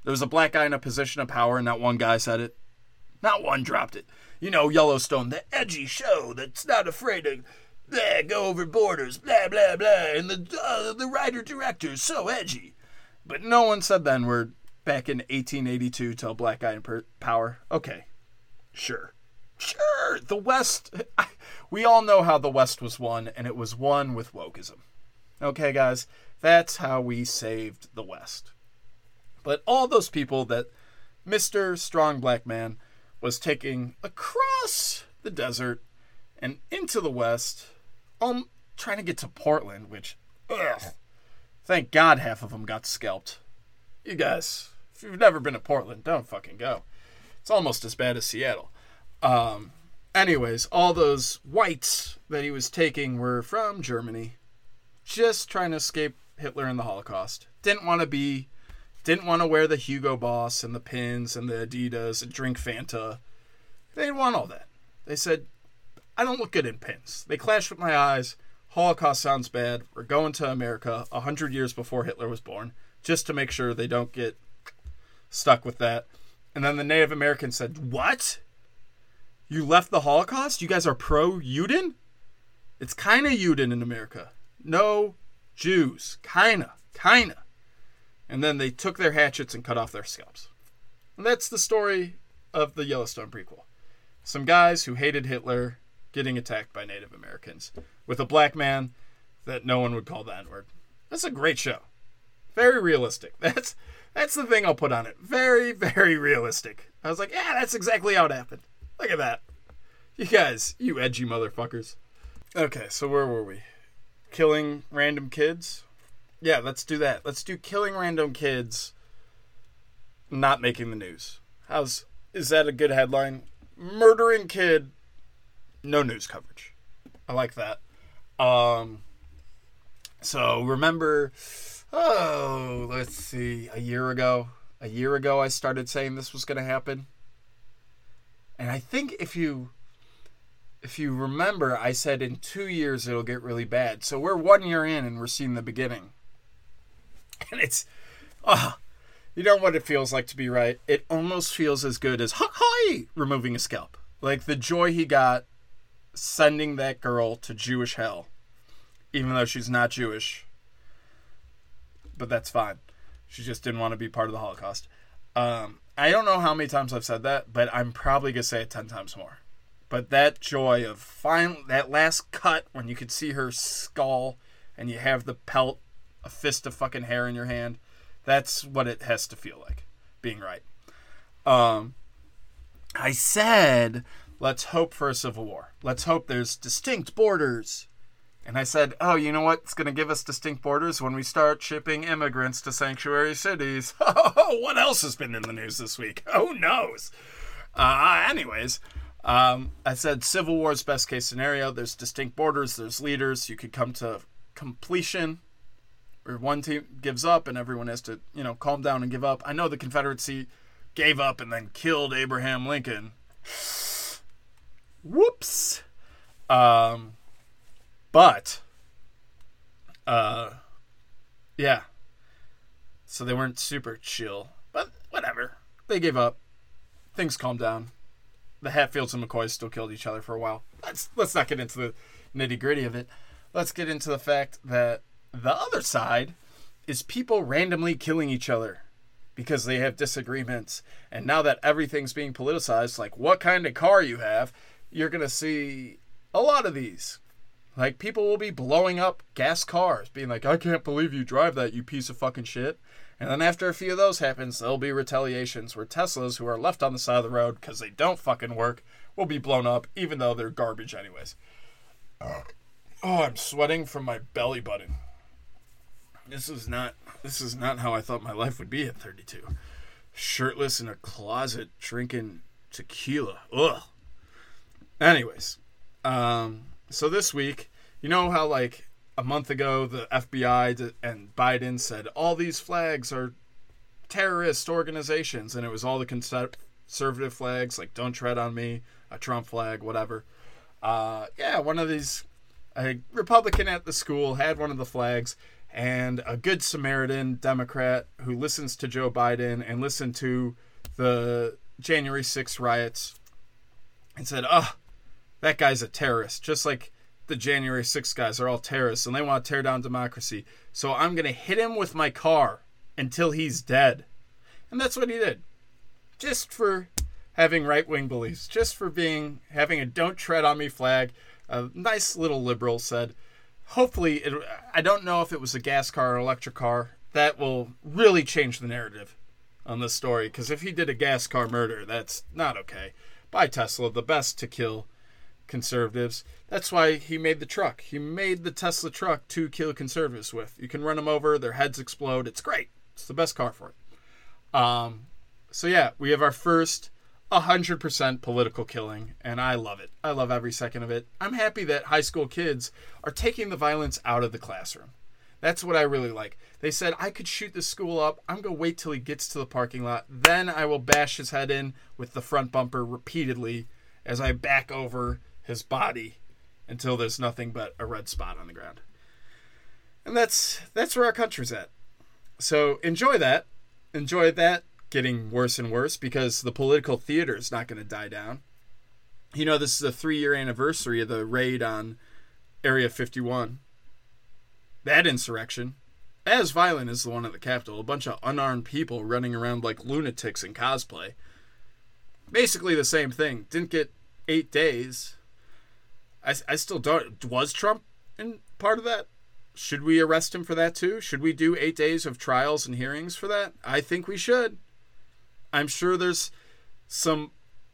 There was a black guy in a position of power and not one guy said it. Not one dropped it. You know, Yellowstone, the edgy show that's not afraid to blah, go over borders, blah, blah, blah. And the, uh, the writer director's so edgy. But no one said the N word back in 1882 to a black guy in power. Okay, sure. Sure, the West. We all know how the West was won, and it was won with wokeism. Okay, guys, that's how we saved the West. But all those people that Mr. Strong Black Man was taking across the desert and into the West, um, trying to get to Portland, which, ugh, thank God half of them got scalped. You guys, if you've never been to Portland, don't fucking go. It's almost as bad as Seattle. Um, anyways, all those whites that he was taking were from Germany, just trying to escape Hitler and the Holocaust. Didn't want to be, didn't want to wear the Hugo Boss and the pins and the Adidas and drink Fanta. They didn't want all that. They said, I don't look good in pins. They clash with my eyes. Holocaust sounds bad. We're going to America a hundred years before Hitler was born, just to make sure they don't get stuck with that. And then the Native Americans said, What? You left the Holocaust? You guys are pro Uden? It's kind of Uden in America. No Jews. Kinda. Kinda. And then they took their hatchets and cut off their scalps. And that's the story of the Yellowstone prequel. Some guys who hated Hitler getting attacked by Native Americans with a black man that no one would call the N word. That's a great show. Very realistic. That's that's the thing I'll put on it. Very, very realistic. I was like, yeah, that's exactly how it happened. Look at that. You guys, you edgy motherfuckers. Okay, so where were we? Killing random kids? Yeah, let's do that. Let's do killing random kids not making the news. How's is that a good headline? Murdering kid no news coverage. I like that. Um so remember oh, let's see, a year ago, a year ago I started saying this was going to happen. And I think if you if you remember, I said in two years it'll get really bad. So we're one year in and we're seeing the beginning. And it's, ah, you know what it feels like to be right? It almost feels as good as hi removing a scalp. Like the joy he got sending that girl to Jewish hell, even though she's not Jewish. But that's fine. She just didn't want to be part of the Holocaust. Um, I don't know how many times I've said that, but I'm probably gonna say it ten times more. But that joy of final that last cut when you could see her skull and you have the pelt, a fist of fucking hair in your hand, that's what it has to feel like being right. Um, I said, let's hope for a civil war. Let's hope there's distinct borders. And I said, oh, you know what's going to give us distinct borders when we start shipping immigrants to sanctuary cities? Oh, what else has been in the news this week? Who knows? Uh, anyways, um, I said Civil War's best case scenario. There's distinct borders, there's leaders. You could come to completion where one team gives up and everyone has to, you know, calm down and give up. I know the Confederacy gave up and then killed Abraham Lincoln. Whoops. Um, but, uh, yeah. So they weren't super chill, but whatever. They gave up. Things calmed down. The Hatfields and McCoys still killed each other for a while. Let's let's not get into the nitty gritty of it. Let's get into the fact that the other side is people randomly killing each other because they have disagreements. And now that everything's being politicized, like what kind of car you have, you're going to see a lot of these. Like people will be blowing up gas cars, being like, I can't believe you drive that, you piece of fucking shit. And then after a few of those happens, there'll be retaliations where Teslas who are left on the side of the road because they don't fucking work will be blown up, even though they're garbage anyways. Oh, I'm sweating from my belly button. This is not this is not how I thought my life would be at 32. Shirtless in a closet drinking tequila. Ugh. Anyways, um, so this week, you know how like a month ago the FBI and Biden said all these flags are terrorist organizations, and it was all the conservative flags like "Don't tread on me," a Trump flag, whatever. Uh, yeah, one of these a Republican at the school had one of the flags, and a good Samaritan Democrat who listens to Joe Biden and listened to the January 6th riots and said, "Oh, that guy's a terrorist, just like the January 6th guys are all terrorists and they want to tear down democracy. So I'm going to hit him with my car until he's dead." And that's what he did. Just for having right-wing beliefs, just for being having a don't tread on me flag. A nice little liberal said, hopefully it, i don't know if it was a gas car or electric car that will really change the narrative on this story because if he did a gas car murder that's not okay by tesla the best to kill conservatives that's why he made the truck he made the tesla truck to kill conservatives with you can run them over their heads explode it's great it's the best car for it um, so yeah we have our first 100% political killing, and I love it. I love every second of it. I'm happy that high school kids are taking the violence out of the classroom. That's what I really like. They said, I could shoot this school up. I'm going to wait till he gets to the parking lot. Then I will bash his head in with the front bumper repeatedly as I back over his body until there's nothing but a red spot on the ground. And that's that's where our country's at. So enjoy that. Enjoy that getting worse and worse because the political theater is not going to die down. You know, this is a three year anniversary of the raid on Area 51. That insurrection, as violent as the one at the Capitol, a bunch of unarmed people running around like lunatics in cosplay. Basically the same thing. Didn't get eight days. I, I still don't. Was Trump in part of that? Should we arrest him for that too? Should we do eight days of trials and hearings for that? I think we should. I'm sure there's some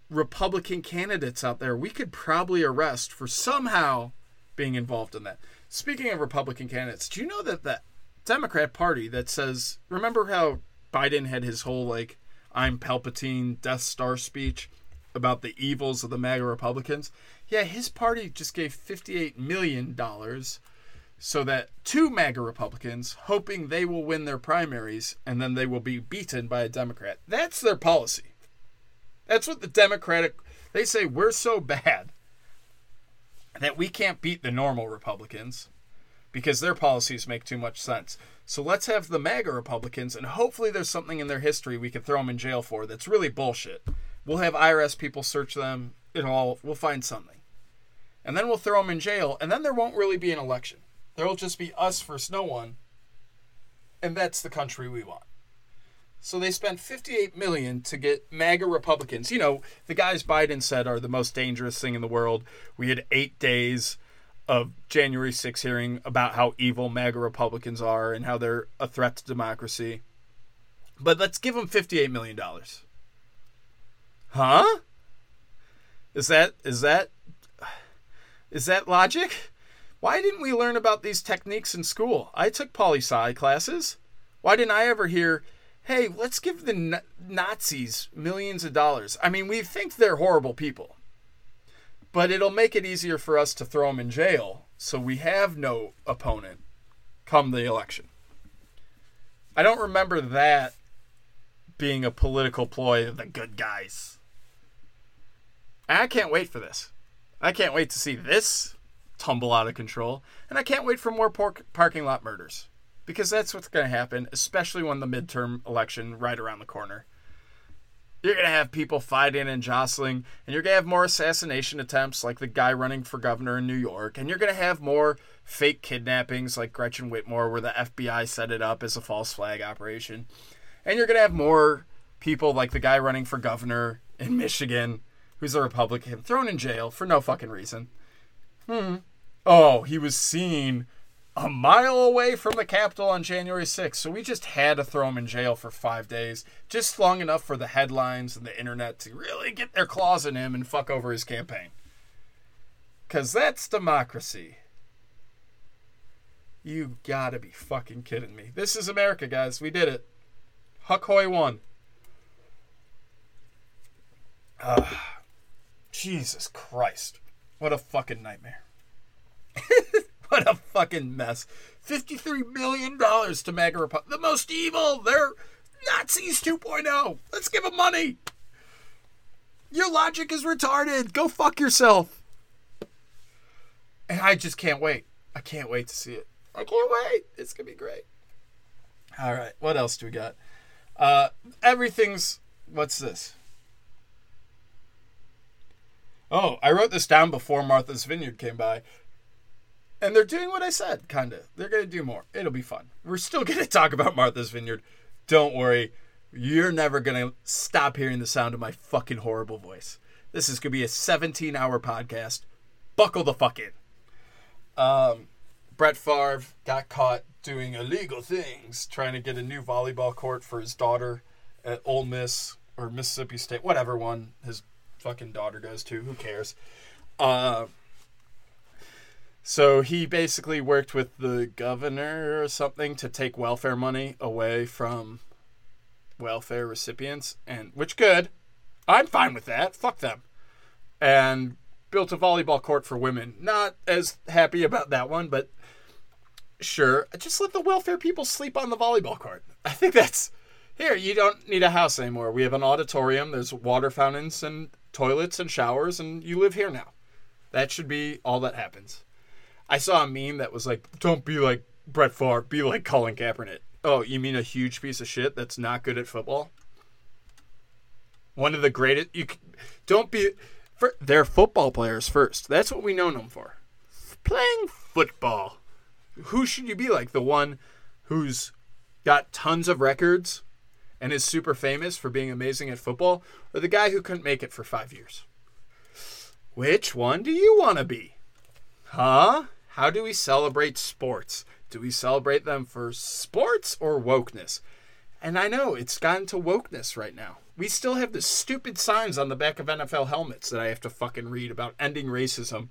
Republican candidates out there we could probably arrest for somehow being involved in that. Speaking of Republican candidates, do you know that the Democrat Party that says, remember how Biden had his whole like, I'm Palpatine Death Star speech about the evils of the MAGA Republicans? Yeah, his party just gave $58 million so that two MAGA Republicans, hoping they will win their primaries and then they will be beaten by a Democrat. That's their policy. That's what the Democratic they say we're so bad that we can't beat the normal Republicans. because their policies make too much sense. So let's have the MAGA Republicans, and hopefully there's something in their history we could throw them in jail for that's really bullshit. We'll have IRS people search them. It all we'll find something, and then we'll throw them in jail, and then there won't really be an election. There will just be us versus no one, and that's the country we want. So they spent 58 million to get MAGA Republicans. You know, the guys Biden said are the most dangerous thing in the world. We had 8 days of January 6 hearing about how evil MAGA Republicans are and how they're a threat to democracy. But let's give them 58 million dollars. Huh? Is that is that is that logic? Why didn't we learn about these techniques in school? I took poli sci classes. Why didn't I ever hear hey, let's give the Nazis millions of dollars. I mean, we think they're horrible people, but it'll make it easier for us to throw them in jail so we have no opponent come the election. I don't remember that being a political ploy of the good guys. I can't wait for this. I can't wait to see this tumble out of control, and I can't wait for more pork- parking lot murders because that's what's going to happen, especially when the midterm election right around the corner. You're going to have people fighting and jostling, and you're going to have more assassination attempts like the guy running for governor in New York, and you're going to have more fake kidnappings like Gretchen Whitmer, where the FBI set it up as a false flag operation. And you're going to have more people like the guy running for governor in Michigan, who's a Republican, thrown in jail for no fucking reason. Hmm. Oh, he was seen a mile away from the Capitol on January 6th. So we just had to throw him in jail for five days, just long enough for the headlines and the internet to really get their claws in him and fuck over his campaign. Because that's democracy. You gotta be fucking kidding me. This is America, guys. We did it. Huck Hoy won. Uh, Jesus Christ. What a fucking nightmare. what a fucking mess. $53 million to MAGA Republic. The most evil. They're Nazis 2.0. Let's give them money. Your logic is retarded. Go fuck yourself. And I just can't wait. I can't wait to see it. I can't wait. It's going to be great. All right. What else do we got? Uh, everything's. What's this? Oh, I wrote this down before Martha's Vineyard came by. And they're doing what I said, kind of. They're going to do more. It'll be fun. We're still going to talk about Martha's Vineyard. Don't worry. You're never going to stop hearing the sound of my fucking horrible voice. This is going to be a 17 hour podcast. Buckle the fuck in. Um, Brett Favre got caught doing illegal things, trying to get a new volleyball court for his daughter at Ole Miss or Mississippi State, whatever one his fucking daughter goes to. Who cares? Uh, so he basically worked with the governor or something to take welfare money away from welfare recipients, and which good. I'm fine with that. Fuck them. And built a volleyball court for women. Not as happy about that one, but sure. Just let the welfare people sleep on the volleyball court. I think that's here. You don't need a house anymore. We have an auditorium. There's water fountains and toilets and showers, and you live here now. That should be all that happens. I saw a meme that was like, "Don't be like Brett Favre, be like Colin Kaepernick." Oh, you mean a huge piece of shit that's not good at football? One of the greatest. You don't be. For, they're football players first. That's what we know them for. Playing football. Who should you be like? The one who's got tons of records and is super famous for being amazing at football, or the guy who couldn't make it for five years? Which one do you want to be? Huh? How do we celebrate sports? Do we celebrate them for sports or wokeness? And I know it's gotten to wokeness right now. We still have the stupid signs on the back of NFL helmets that I have to fucking read about ending racism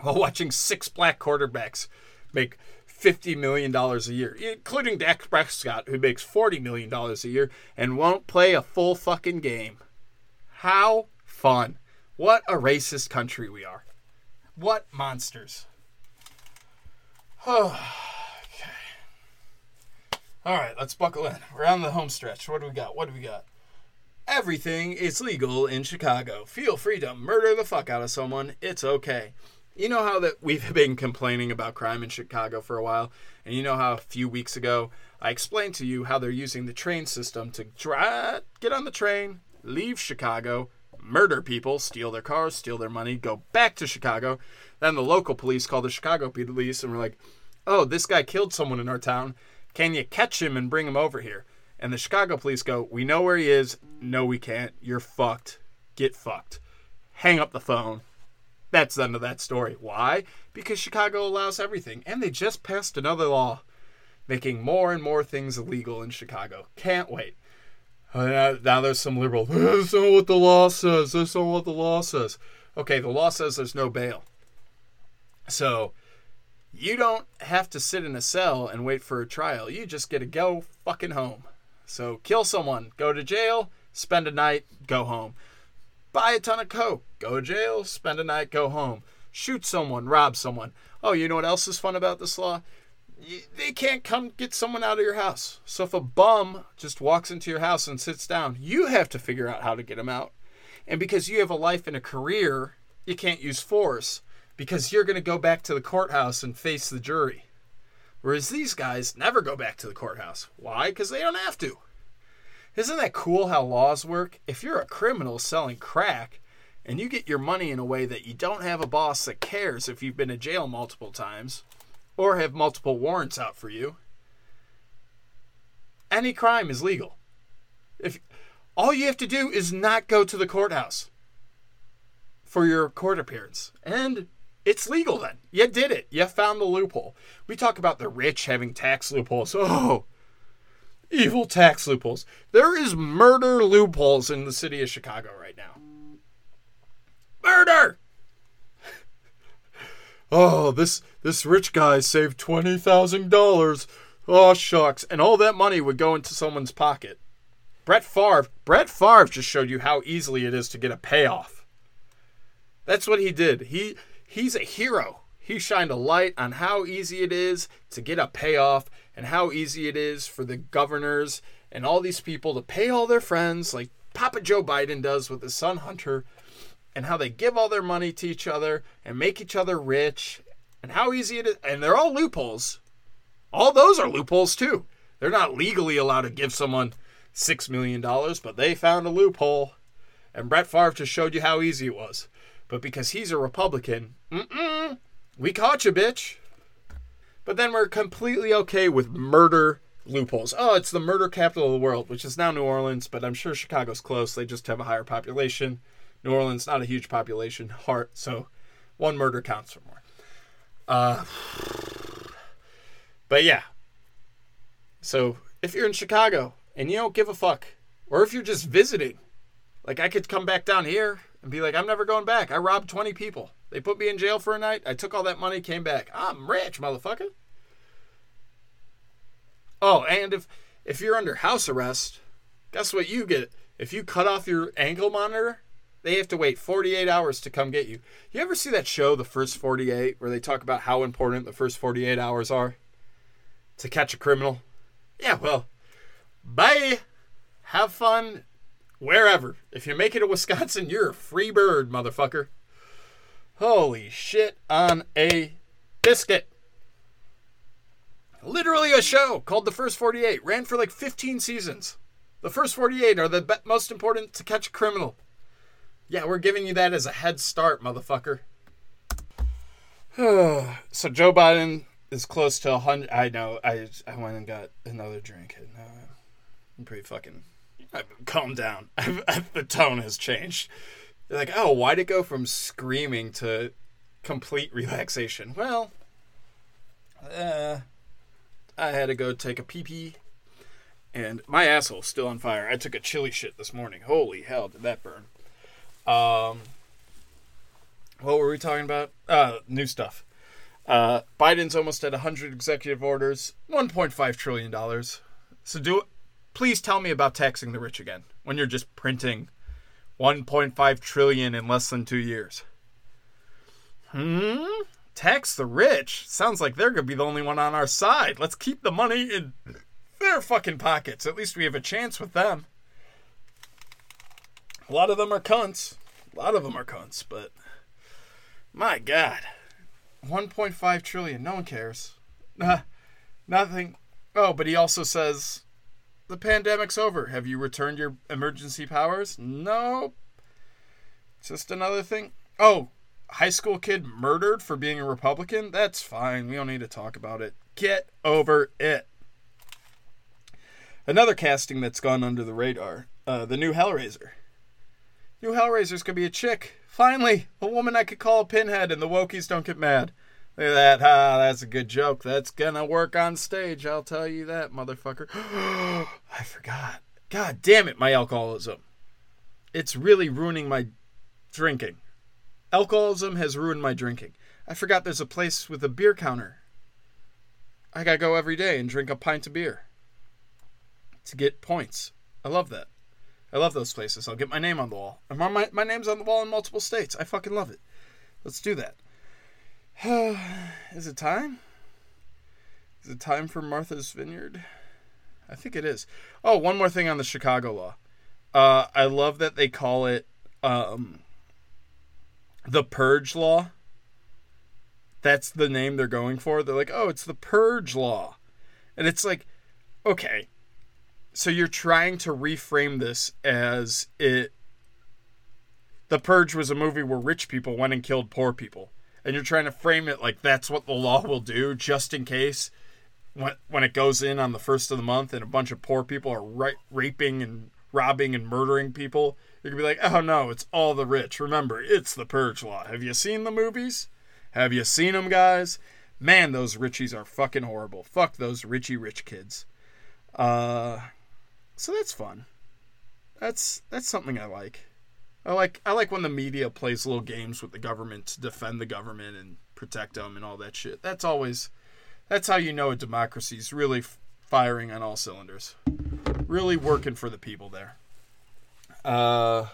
while watching six black quarterbacks make $50 million a year, including Dak Prescott, who makes $40 million a year and won't play a full fucking game. How fun. What a racist country we are. What monsters. okay. All right, let's buckle in. We're on the home stretch. What do we got? What do we got? Everything is legal in Chicago. Feel free to murder the fuck out of someone. It's okay. You know how that we've been complaining about crime in Chicago for a while, and you know how a few weeks ago I explained to you how they're using the train system to dry, get on the train, leave Chicago, murder people, steal their cars, steal their money, go back to Chicago. Then the local police call the Chicago police and we're like, "Oh, this guy killed someone in our town. Can you catch him and bring him over here?" And the Chicago police go, "We know where he is. No, we can't. You're fucked. Get fucked." Hang up the phone. That's the end of that story. Why? Because Chicago allows everything, and they just passed another law making more and more things illegal in Chicago. Can't wait. Uh, now, now there's some liberal. That's not what the law says. That's not what the law says. Okay, the law says there's no bail. So you don't have to sit in a cell and wait for a trial. You just get to go fucking home. So kill someone, go to jail, spend a night, go home. Buy a ton of coke, go to jail, spend a night, go home. Shoot someone, rob someone. Oh, you know what else is fun about this law? they can't come get someone out of your house. So if a bum just walks into your house and sits down, you have to figure out how to get him out. And because you have a life and a career, you can't use force because you're going to go back to the courthouse and face the jury. Whereas these guys never go back to the courthouse. Why? Because they don't have to. Isn't that cool how laws work? If you're a criminal selling crack and you get your money in a way that you don't have a boss that cares if you've been to jail multiple times, or have multiple warrants out for you. Any crime is legal. If all you have to do is not go to the courthouse for your court appearance and it's legal then. You did it. You found the loophole. We talk about the rich having tax loopholes. Oh, evil tax loopholes. There is murder loopholes in the city of Chicago right now. Murder! oh, this this rich guy saved twenty thousand dollars. Oh shucks, and all that money would go into someone's pocket. Brett Favre, Brett Favre just showed you how easily it is to get a payoff. That's what he did. He he's a hero. He shined a light on how easy it is to get a payoff and how easy it is for the governors and all these people to pay all their friends like Papa Joe Biden does with his son Hunter and how they give all their money to each other and make each other rich and how easy it is. And they're all loopholes. All those are loopholes too. They're not legally allowed to give someone $6 million, but they found a loophole. And Brett Favre just showed you how easy it was. But because he's a Republican, we caught you, bitch. But then we're completely okay with murder loopholes. Oh, it's the murder capital of the world, which is now New Orleans, but I'm sure Chicago's close. They just have a higher population. New Orleans, not a huge population, heart, so one murder counts for more. Uh, but yeah. So if you're in Chicago and you don't give a fuck, or if you're just visiting, like I could come back down here and be like, I'm never going back. I robbed 20 people. They put me in jail for a night. I took all that money, came back. I'm rich, motherfucker. Oh, and if if you're under house arrest, guess what you get? If you cut off your ankle monitor, they have to wait 48 hours to come get you. You ever see that show, The First 48, where they talk about how important the first 48 hours are to catch a criminal? Yeah, well, bye. Have fun wherever. If you make it to Wisconsin, you're a free bird, motherfucker. Holy shit on a biscuit. Literally a show called The First 48. Ran for like 15 seasons. The first 48 are the most important to catch a criminal. Yeah, we're giving you that as a head start, motherfucker. so Joe Biden is close to a hundred. I know. I I went and got another drink. And, uh, I'm pretty fucking. I, calm down. the tone has changed. They're like, oh, why'd it go from screaming to complete relaxation? Well, uh, I had to go take a pee pee, and my asshole's still on fire. I took a chili shit this morning. Holy hell, did that burn! Um, what were we talking about? Uh, new stuff. Uh, Biden's almost at 100 executive orders, 1.5 trillion dollars. So do please tell me about taxing the rich again when you're just printing 1.5 trillion in less than 2 years. Hmm? Tax the rich? Sounds like they're to be the only one on our side. Let's keep the money in their fucking pockets. At least we have a chance with them. A lot of them are cunts. A lot of them are cunts, but my God, 1.5 trillion. No one cares. Nothing. Oh, but he also says the pandemic's over. Have you returned your emergency powers? No. Just another thing. Oh, high school kid murdered for being a Republican? That's fine. We don't need to talk about it. Get over it. Another casting that's gone under the radar uh, the new Hellraiser. New Hellraiser's gonna be a chick. Finally, a woman I could call a pinhead and the wokies don't get mad. Look at that. Ah, that's a good joke. That's gonna work on stage, I'll tell you that, motherfucker. I forgot. God damn it, my alcoholism. It's really ruining my drinking. Alcoholism has ruined my drinking. I forgot there's a place with a beer counter. I gotta go every day and drink a pint of beer to get points. I love that. I love those places. I'll get my name on the wall. And my, my name's on the wall in multiple states. I fucking love it. Let's do that. is it time? Is it time for Martha's Vineyard? I think it is. Oh, one more thing on the Chicago law. Uh, I love that they call it um, the Purge Law. That's the name they're going for. They're like, oh, it's the Purge Law. And it's like, okay, so you're trying to reframe this as it the purge was a movie where rich people went and killed poor people and you're trying to frame it like that's what the law will do just in case when, when it goes in on the first of the month and a bunch of poor people are ra- raping and robbing and murdering people you're gonna be like oh no it's all the rich. Remember it's the purge law. Have you seen the movies? Have you seen them guys? Man those richies are fucking horrible. Fuck those richie rich kids. Uh so that's fun. That's that's something I like. I like I like when the media plays little games with the government to defend the government and protect them and all that shit. That's always that's how you know a democracy's really firing on all cylinders. Really working for the people there. Uh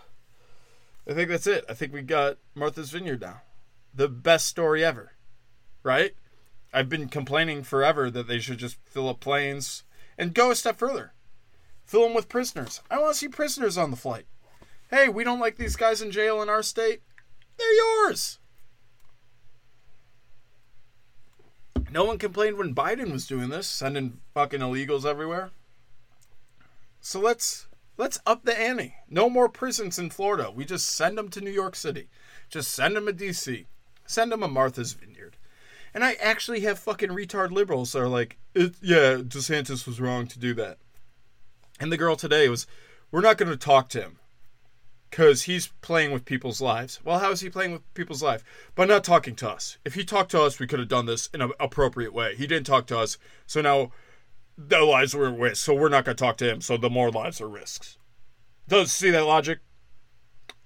I think that's it. I think we got Martha's Vineyard now. The best story ever. Right? I've been complaining forever that they should just fill up planes and go a step further. Fill them with prisoners. I want to see prisoners on the flight. Hey, we don't like these guys in jail in our state. They're yours. No one complained when Biden was doing this, sending fucking illegals everywhere. So let's let's up the ante. No more prisons in Florida. We just send them to New York City. Just send them to DC. Send them to Martha's Vineyard. And I actually have fucking retard liberals that are like, yeah, DeSantis was wrong to do that. And the girl today was, we're not going to talk to him because he's playing with people's lives. Well, how is he playing with people's life? By not talking to us. If he talked to us, we could have done this in an appropriate way. He didn't talk to us, so now the lives were at risk. So we're not going to talk to him. So the more lives are risks. Does see that logic?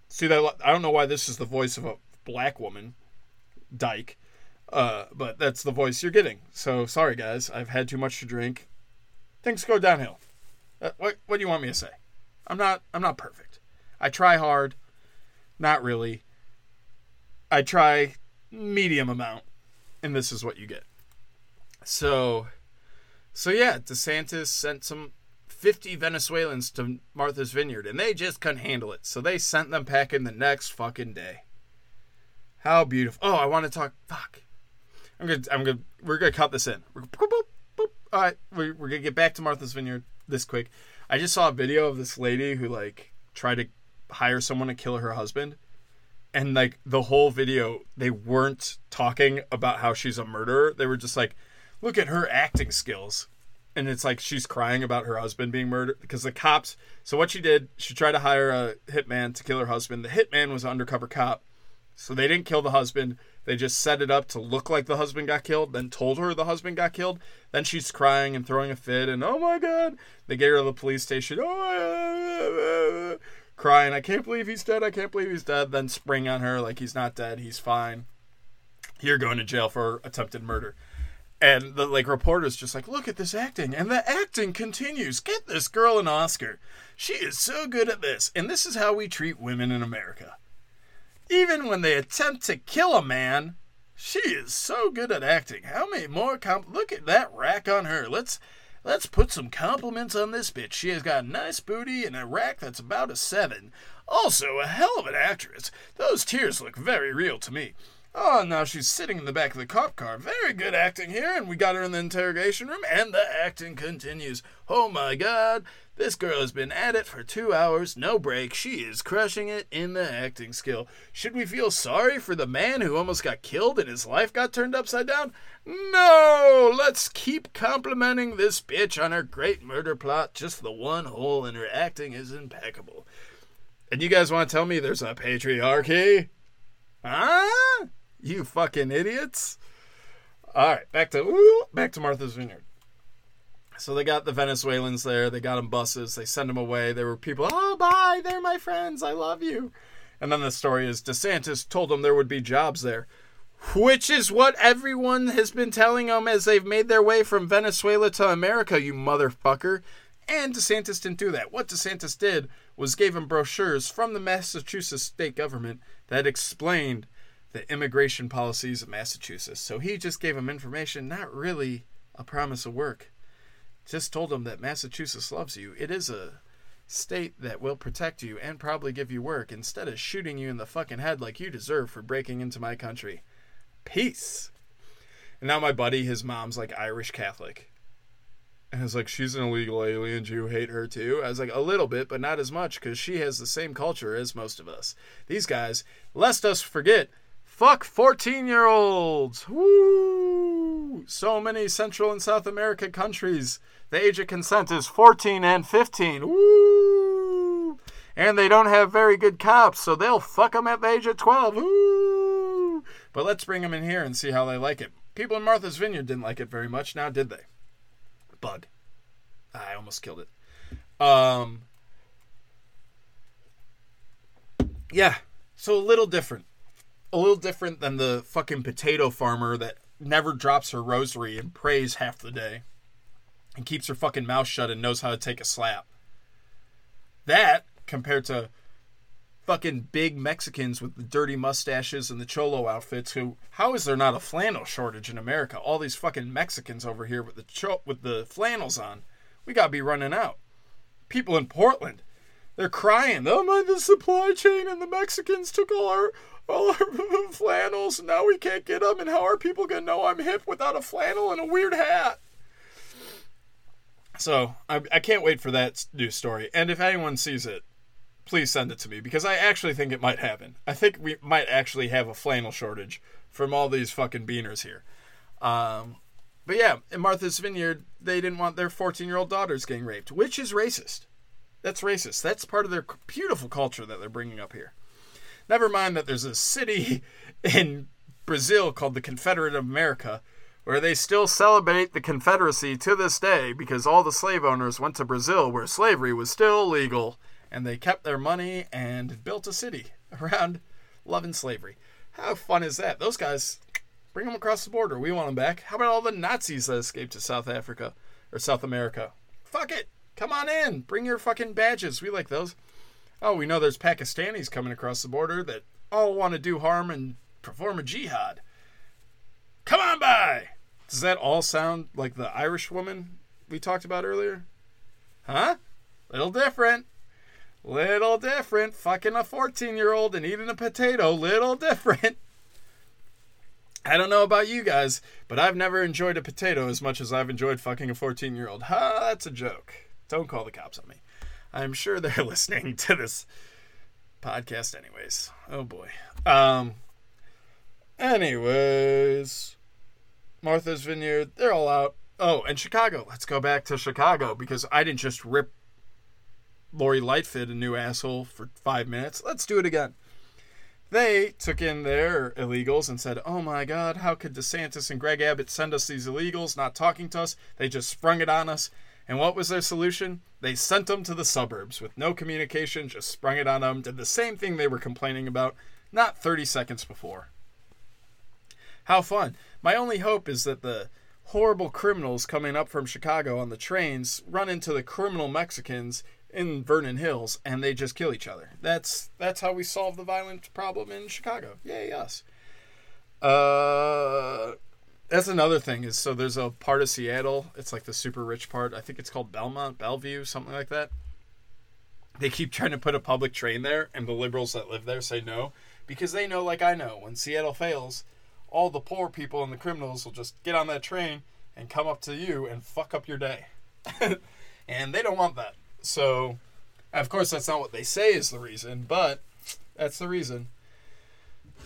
See that? I don't know why this is the voice of a black woman, Dyke, uh, but that's the voice you're getting. So sorry, guys. I've had too much to drink. Things go downhill. Uh, what what do you want me to say? I'm not I'm not perfect. I try hard. Not really. I try medium amount, and this is what you get. So, so yeah, DeSantis sent some 50 Venezuelans to Martha's Vineyard, and they just couldn't handle it. So they sent them packing the next fucking day. How beautiful! Oh, I want to talk. Fuck. I'm gonna. I'm gonna. We're gonna cut this in. Boop. All right, we're, we're gonna get back to Martha's Vineyard this quick. I just saw a video of this lady who like tried to hire someone to kill her husband. And like the whole video, they weren't talking about how she's a murderer. They were just like, look at her acting skills. And it's like she's crying about her husband being murdered because the cops. So, what she did, she tried to hire a hitman to kill her husband. The hitman was an undercover cop. So, they didn't kill the husband they just set it up to look like the husband got killed, then told her the husband got killed. Then she's crying and throwing a fit, and oh my god, they get her to the police station. Oh, crying, I can't believe he's dead. I can't believe he's dead. Then spring on her like he's not dead. He's fine. You're going to jail for attempted murder. And the like reporters just like, look at this acting, and the acting continues. Get this girl an Oscar. She is so good at this, and this is how we treat women in America. Even when they attempt to kill a man, she is so good at acting. How many more comp? Look at that rack on her. Let's let's put some compliments on this bitch. She has got a nice booty and a rack that's about a seven. Also, a hell of an actress. Those tears look very real to me. Oh, now she's sitting in the back of the cop car. Very good acting here, and we got her in the interrogation room, and the acting continues. Oh my god, this girl has been at it for two hours, no break. She is crushing it in the acting skill. Should we feel sorry for the man who almost got killed and his life got turned upside down? No! Let's keep complimenting this bitch on her great murder plot. Just the one hole in her acting is impeccable. And you guys want to tell me there's a patriarchy? Huh? You fucking idiots. All right, back to back to Martha's Vineyard. So they got the Venezuelans there. They got them buses. They send them away. There were people. Oh, bye. They're my friends. I love you. And then the story is DeSantis told them there would be jobs there, which is what everyone has been telling them as they've made their way from Venezuela to America. You motherfucker. And DeSantis didn't do that. What DeSantis did was gave him brochures from the Massachusetts state government that explained the immigration policies of Massachusetts. So he just gave him information, not really a promise of work. Just told him that Massachusetts loves you. It is a state that will protect you and probably give you work instead of shooting you in the fucking head like you deserve for breaking into my country. Peace. And now my buddy, his mom's like Irish Catholic. And I was like, she's an illegal alien. Do you hate her too? I was like, a little bit, but not as much because she has the same culture as most of us. These guys, lest us forget, Fuck 14 year olds. Woo! So many Central and South America countries. The age of consent is 14 and 15. Woo! And they don't have very good cops, so they'll fuck them at the age of 12. Woo! But let's bring them in here and see how they like it. People in Martha's Vineyard didn't like it very much, now did they? Bug. I almost killed it. Um. Yeah, so a little different a little different than the fucking potato farmer that never drops her rosary and prays half the day and keeps her fucking mouth shut and knows how to take a slap. That compared to fucking big Mexicans with the dirty mustaches and the cholo outfits who how is there not a flannel shortage in America? All these fucking Mexicans over here with the cho- with the flannels on. We got to be running out. People in Portland, they're crying. Oh my the supply chain and the Mexicans took all our all our flannels. Now we can't get them. And how are people to know I'm hip without a flannel and a weird hat? So I, I can't wait for that news story. And if anyone sees it, please send it to me because I actually think it might happen. I think we might actually have a flannel shortage from all these fucking beaners here. Um, but yeah, in Martha's Vineyard, they didn't want their 14 year old daughters getting raped, which is racist. That's racist. That's part of their beautiful culture that they're bringing up here. Never mind that there's a city in Brazil called the Confederate of America where they still celebrate the Confederacy to this day because all the slave owners went to Brazil where slavery was still legal and they kept their money and built a city around love and slavery. How fun is that? Those guys, bring them across the border. We want them back. How about all the Nazis that escaped to South Africa or South America? Fuck it. Come on in. Bring your fucking badges. We like those. Oh, we know there's Pakistanis coming across the border that all want to do harm and perform a jihad. Come on by! Does that all sound like the Irish woman we talked about earlier? Huh? Little different. Little different. Fucking a 14 year old and eating a potato. Little different. I don't know about you guys, but I've never enjoyed a potato as much as I've enjoyed fucking a 14 year old. Ha, that's a joke. Don't call the cops on me. I'm sure they're listening to this podcast anyways. Oh boy. Um anyways, Martha's Vineyard, they're all out. Oh, and Chicago. Let's go back to Chicago because I didn't just rip Lori Lightfoot a new asshole for 5 minutes. Let's do it again. They took in their illegals and said, "Oh my god, how could DeSantis and Greg Abbott send us these illegals not talking to us? They just sprung it on us." And what was their solution? They sent them to the suburbs with no communication, just sprung it on them, did the same thing they were complaining about not 30 seconds before. How fun. My only hope is that the horrible criminals coming up from Chicago on the trains run into the criminal Mexicans in Vernon Hills and they just kill each other. That's that's how we solve the violent problem in Chicago. Yay us. Uh that's another thing is so there's a part of Seattle. It's like the super rich part. I think it's called Belmont, Bellevue, something like that. They keep trying to put a public train there, and the liberals that live there say no because they know, like I know, when Seattle fails, all the poor people and the criminals will just get on that train and come up to you and fuck up your day. and they don't want that. So, of course, that's not what they say is the reason, but that's the reason.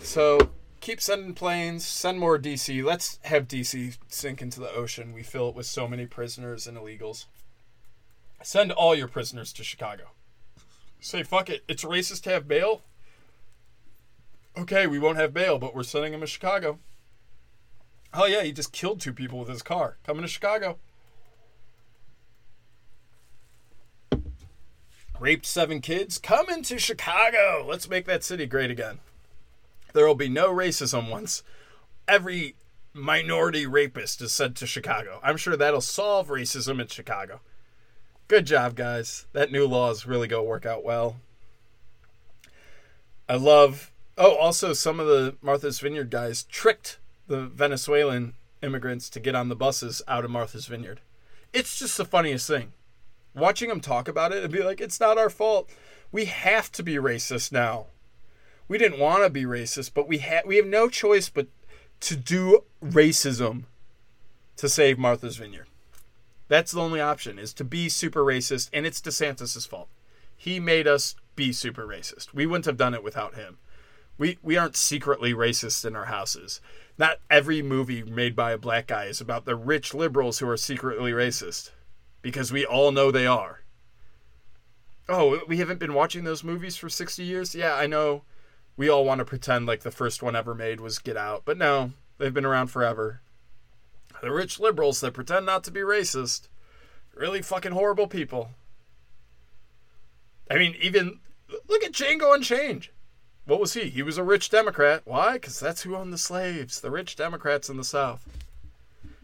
So, keep sending planes, send more DC. Let's have DC sink into the ocean. We fill it with so many prisoners and illegals. Send all your prisoners to Chicago. Say, fuck it. It's racist to have bail. Okay, we won't have bail, but we're sending him to Chicago. Oh, yeah, he just killed two people with his car. Coming to Chicago. Raped seven kids. Coming to Chicago. Let's make that city great again. There will be no racism once every minority rapist is sent to Chicago. I'm sure that'll solve racism in Chicago. Good job, guys. That new law is really going to work out well. I love. Oh, also, some of the Martha's Vineyard guys tricked the Venezuelan immigrants to get on the buses out of Martha's Vineyard. It's just the funniest thing. Watching them talk about it and be like, it's not our fault. We have to be racist now. We didn't want to be racist, but we have we have no choice but to do racism to save Martha's Vineyard. That's the only option is to be super racist, and it's DeSantis' fault. He made us be super racist. We wouldn't have done it without him. We we aren't secretly racist in our houses. Not every movie made by a black guy is about the rich liberals who are secretly racist, because we all know they are. Oh, we haven't been watching those movies for 60 years? Yeah, I know we all want to pretend like the first one ever made was Get Out, but no, they've been around forever. The rich liberals that pretend not to be racist, really fucking horrible people. I mean, even look at Django Unchained. What was he? He was a rich Democrat. Why? Because that's who owned the slaves, the rich Democrats in the South.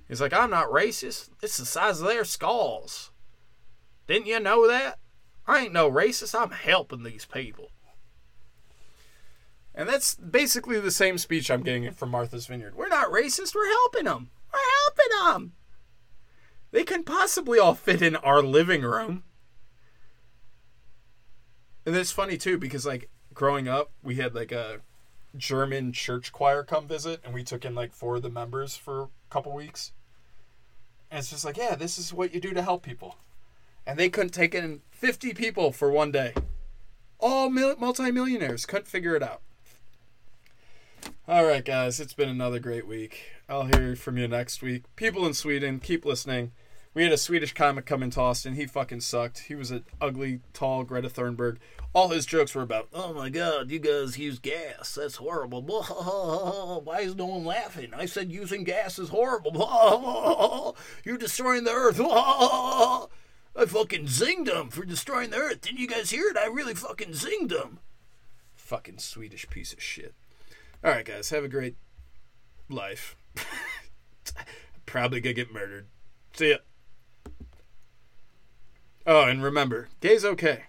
He's like, I'm not racist. It's the size of their skulls. Didn't you know that? I ain't no racist. I'm helping these people. And that's basically the same speech I'm getting from Martha's Vineyard. We're not racist. We're helping them. We're helping them. They can't possibly all fit in our living room. And it's funny too because like growing up, we had like a German church choir come visit, and we took in like four of the members for a couple weeks. And it's just like, yeah, this is what you do to help people. And they couldn't take in 50 people for one day. All mil- multimillionaires couldn't figure it out. All right, guys, it's been another great week. I'll hear from you next week. People in Sweden, keep listening. We had a Swedish comic come into Austin. He fucking sucked. He was an ugly, tall Greta Thunberg. All his jokes were about, oh my god, you guys use gas. That's horrible. Why is no one laughing? I said using gas is horrible. You're destroying the earth. I fucking zinged him for destroying the earth. Didn't you guys hear it? I really fucking zinged him. Fucking Swedish piece of shit. All right, guys, have a great life. Probably gonna get murdered. See ya. Oh, and remember, gay's okay.